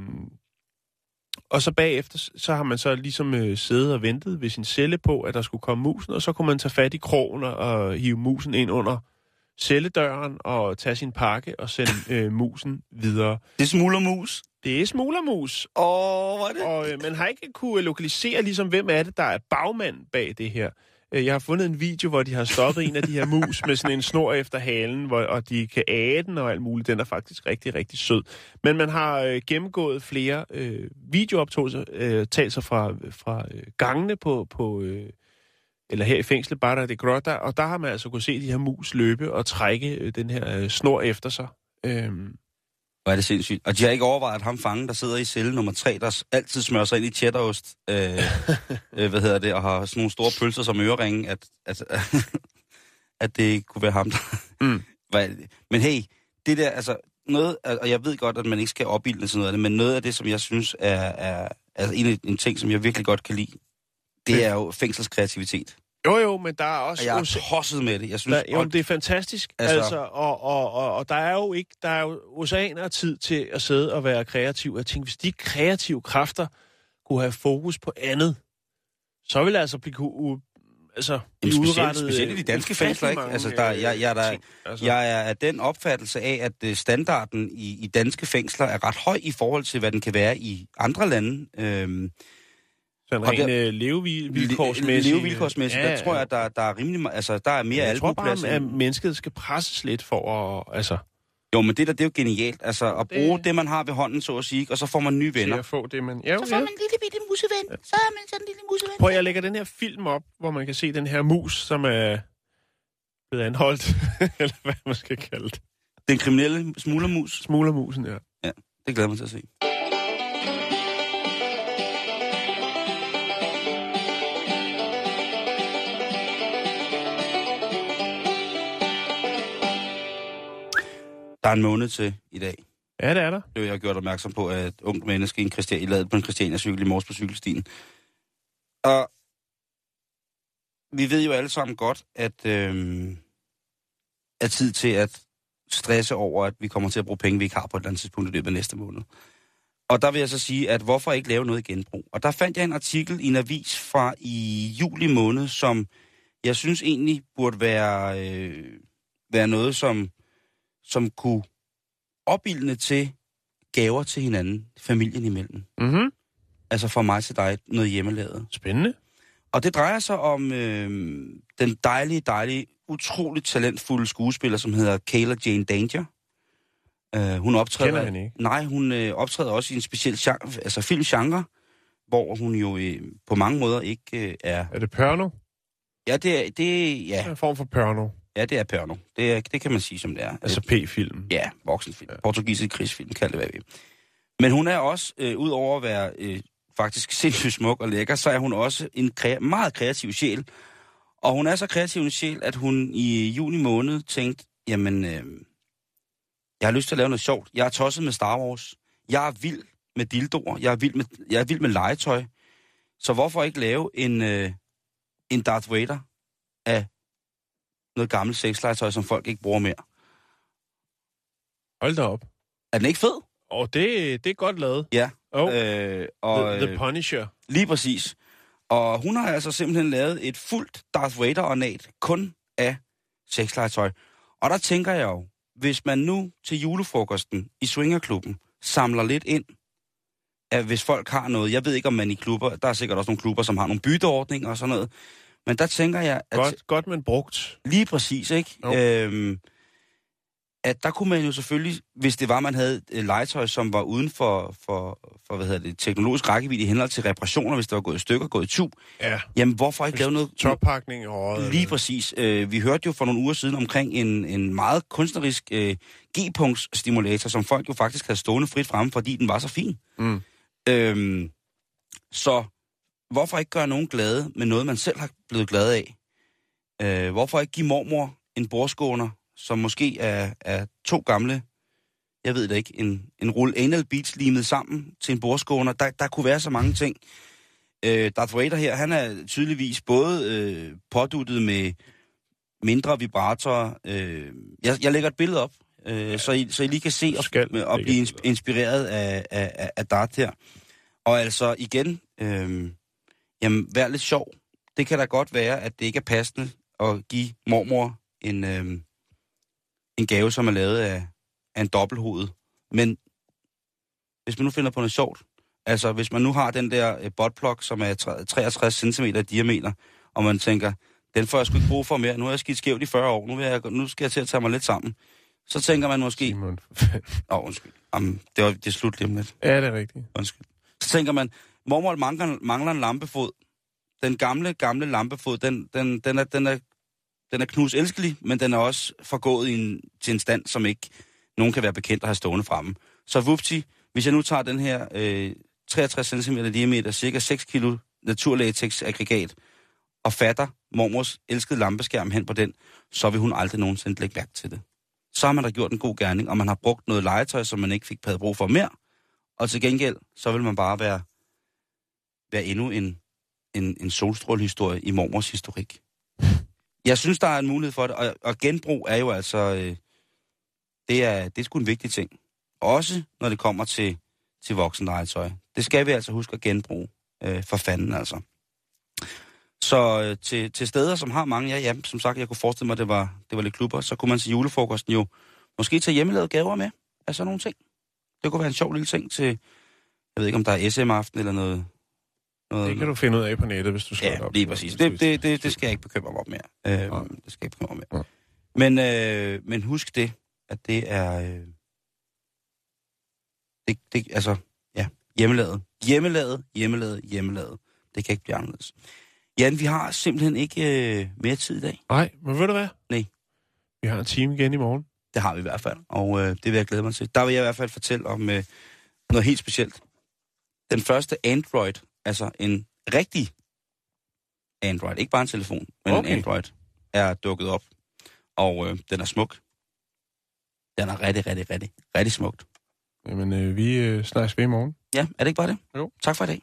og så bagefter, så har man så ligesom øh, siddet og ventet ved sin celle på, at der skulle komme musen, og så kunne man tage fat i krogen og, og hive musen ind under celledøren og tage sin pakke og sende øh, musen videre. Det smuler mus. Det er smuglermus, Åh, oh, hvor er det? og øh, man har ikke kunne lokalisere, ligesom, hvem er det, der er bagmand bag det her. Øh, jeg har fundet en video, hvor de har stoppet en af de her mus med sådan en snor efter halen, hvor, og de kan æde den og alt muligt. Den er faktisk rigtig, rigtig sød. Men man har øh, gennemgået flere øh, videooptagelser øh, fra, fra øh, gangene på, på øh, eller her i fængslet, Barra de Grota, og der har man altså kunne se de her mus løbe og trække øh, den her øh, snor efter sig. Øh, hvor er det sindssygt. Og de har ikke overvejet, at ham fange, der sidder i celle nummer 3, der altid smører sig ind i cheddarost, øh, øh, hvad hedder det, og har sådan nogle store pølser som øreringe, at, at, at det kunne være ham, der... Mm. Men hey, det der, altså, noget, og jeg ved godt, at man ikke skal opbilde sådan noget af det, men noget af det, som jeg synes er, er altså en, af, en ting, som jeg virkelig godt kan lide, det er jo fængselskreativitet. Jo jo, men der er også... Og jeg er tosset med det. Jeg synes, Der, jo, det er fantastisk. Altså- Altså, og, og, og, og der er jo ikke, der er jo oceaner af tid til at sidde og være kreativ. Jeg tænker, hvis de kreative kræfter kunne have fokus på andet, så ville altså blive, kunne, altså, blive specielt, udrettet... specielt i de øh, danske fængsler, ikke? Altså, der, jeg, jeg, er der, ting. Altså, Jeg er af den opfattelse af, at øh, standarden i, i danske fængsler er ret høj i forhold til, hvad den kan være i andre lande. Øhm, sådan rent øh, levevilkårsmæssigt. Levevilkårsmæssigt, der tror jeg, at der, der er rimelig, me- altså, der er mere jeg tror bare, albueplads. at mennesket skal presses lidt for at, altså, Jo, men det der, det er jo genialt. Altså, at bruge det, Det- man har ved hånden, så at sige, og så får man nye til venner. at få det, man... Ja, Så får ja. man en lille bitte museven. Så er man sådan en lille museven. Prøv, jeg lægger den her film op, hvor man kan se den her mus, som er blevet anholdt, eller hvad man skal kalde det. Den kriminelle smuglermus, Smuglermusen, ja. det glæder mig til at se. Der er en måned til i dag. Ja, det er der. blev jeg gjort opmærksom på, at et ungt menneske i, en Christian, i ladet på en Christiania-cykel i morges på cykelstien. Og vi ved jo alle sammen godt, at øh, er tid til at stresse over, at vi kommer til at bruge penge, vi ikke har på et eller andet tidspunkt i løbet af næste måned. Og der vil jeg så sige, at hvorfor ikke lave noget genbrug? Og der fandt jeg en artikel i en avis fra i juli måned, som jeg synes egentlig burde være, øh, være noget, som, som kunne opildne til gaver til hinanden, familien imellem. Mhm. Altså fra mig til dig, noget hjemmelavet. Spændende. Og det drejer sig om øh, den dejlige, dejlige, utroligt talentfulde skuespiller, som hedder Kayla Jane Danger. Uh, hun optræder... Kender hende ikke? Nej, hun øh, optræder også i en speciel genre, altså filmgenre, hvor hun jo øh, på mange måder ikke øh, er... Er det Pørno? Ja, det er, det, ja, En form for Pørno. Ja, det er porno. Det, er, det kan man sige, som det er. Altså P-film. Ja, voksenfilm. Ja. Portugisisk krigsfilm, kald det hvad vi. Men hun er også, øh, ud over at være øh, faktisk sindssygt smuk og lækker, så er hun også en kre- meget kreativ sjæl. Og hun er så kreativ en sjæl, at hun i juni måned tænkte, jamen, øh, jeg har lyst til at lave noget sjovt. Jeg er tosset med Star Wars. Jeg er vild med dildoer. Jeg er vild med, jeg er vild med legetøj. Så hvorfor ikke lave en, øh, en Darth Vader af noget gammelt sexlegetøj, som folk ikke bruger mere? Hold da op. Er den ikke fed? Og det, det er godt lavet. Ja. Oh, Øh, og, the, the øh, Punisher. Lige præcis. Og hun har altså simpelthen lavet et fuldt Darth Vader-ornat kun af sexlegetøj. Og der tænker jeg jo, hvis man nu til julefrokosten i Swingerklubben samler lidt ind, at hvis folk har noget, jeg ved ikke om man i klubber, der er sikkert også nogle klubber, som har nogle bytteordninger og sådan noget, men der tænker jeg, at Godt, godt men brugt. Lige præcis, ikke? Jo. Øhm, at der kunne man jo selvfølgelig, hvis det var, man havde et legetøj, som var uden for, for, for hvad hedder det, teknologisk rækkevidde i henhold til reparationer, hvis det var gået i stykker, gået i tub, Ja. jamen hvorfor ikke lave noget... Toppakning i håret. Lige præcis. Øh, vi hørte jo for nogle uger siden omkring en, en meget kunstnerisk øh, G-punktsstimulator, som folk jo faktisk havde stående frit fremme, fordi den var så fin. Mm. Øhm, så hvorfor ikke gøre nogen glade med noget, man selv har blevet glad af? Øh, hvorfor ikke give mormor en bordskåner, som måske er, er to gamle, jeg ved det ikke, en, en rulle anal beats limet sammen til en bordskåner? Der, der kunne være så mange ting. Øh, Darth Vader her, han er tydeligvis både øh, påduttet med mindre vibratorer. Øh, jeg, jeg lægger et billede op, øh, så, I, så I lige kan se og, skal og blive inspireret af, af, af, Darth her. Og altså igen, øh, jamen vær lidt sjov. Det kan da godt være, at det ikke er passende at give mormor en, øh, en gave, som er lavet af, af en dobbelthoved. Men hvis man nu finder på noget sjovt, altså hvis man nu har den der øh, botplug, som er tre- 63 cm i diameter, og man tænker, den får jeg sgu ikke brug for mere, nu har jeg skidt skævt i 40 år, nu, vil jeg, nu skal jeg til at tage mig lidt sammen. Så tænker man måske, Simon. for oh, undskyld, Jamen, det, var, det er slut lige om lidt. ja, det er rigtigt. Undskyld. Så tænker man, mormor mangler, mangler en lampefod. Den gamle, gamle lampefod, den, den, den, er, den, er, den er knus elskelig, men den er også forgået i en, til en stand, som ikke nogen kan være bekendt at have stående fremme. Så vupti, hvis jeg nu tager den her øh, 63 cm diameter, cirka 6 kg naturlatex aggregat, og fatter mormors elskede lampeskærm hen på den, så vil hun aldrig nogensinde lægge mærke til det. Så har man da gjort en god gerning, og man har brugt noget legetøj, som man ikke fik havde brug for mere, og til gengæld, så vil man bare være, være endnu en, en, en solstrålehistorie i mormors historik. Jeg synes, der er en mulighed for det, og, og genbrug er jo altså, øh, det, er, det er sgu en vigtig ting. Også når det kommer til, til voksenlegetøj. Det skal vi altså huske at genbruge, øh, for fanden altså. Så øh, til, til steder, som har mange, ja, ja, som sagt, jeg kunne forestille mig, at det var, det var lidt klubber, så kunne man til julefrokosten jo måske tage hjemmelavede gaver med af sådan nogle ting. Det kunne være en sjov lille ting til, jeg ved ikke, om der er SM-aften eller noget noget Det kan du finde ud af på nettet, hvis du slår Ja, op. lige præcis. Det, det, det, det skal jeg ikke bekymre mig om mere. Øh, Nej. det skal jeg ikke bekymre mig Nej. mere. Men, øh, men husk det, at det er... Øh, det, det, altså, ja, hjemmelavet. Hjemmelavet, hjemmelavet, hjemmelavet. Det kan ikke blive anderledes. Jan, vi har simpelthen ikke øh, mere tid i dag. Nej, men ved du hvad? Nej. Vi har en time igen i morgen. Det har vi i hvert fald, og øh, det vil jeg glæde mig til. Der vil jeg i hvert fald fortælle om øh, noget helt specielt. Den første Android, altså en rigtig Android, ikke bare en telefon, men Okay. en Android, er dukket op. Og øh, den er smuk. Den er rigtig, rigtig, rigtig, rigtig smukt. Jamen, øh, vi øh, snakkes ved i morgen. Ja, er det ikke bare det? Jo. Tak for i dag.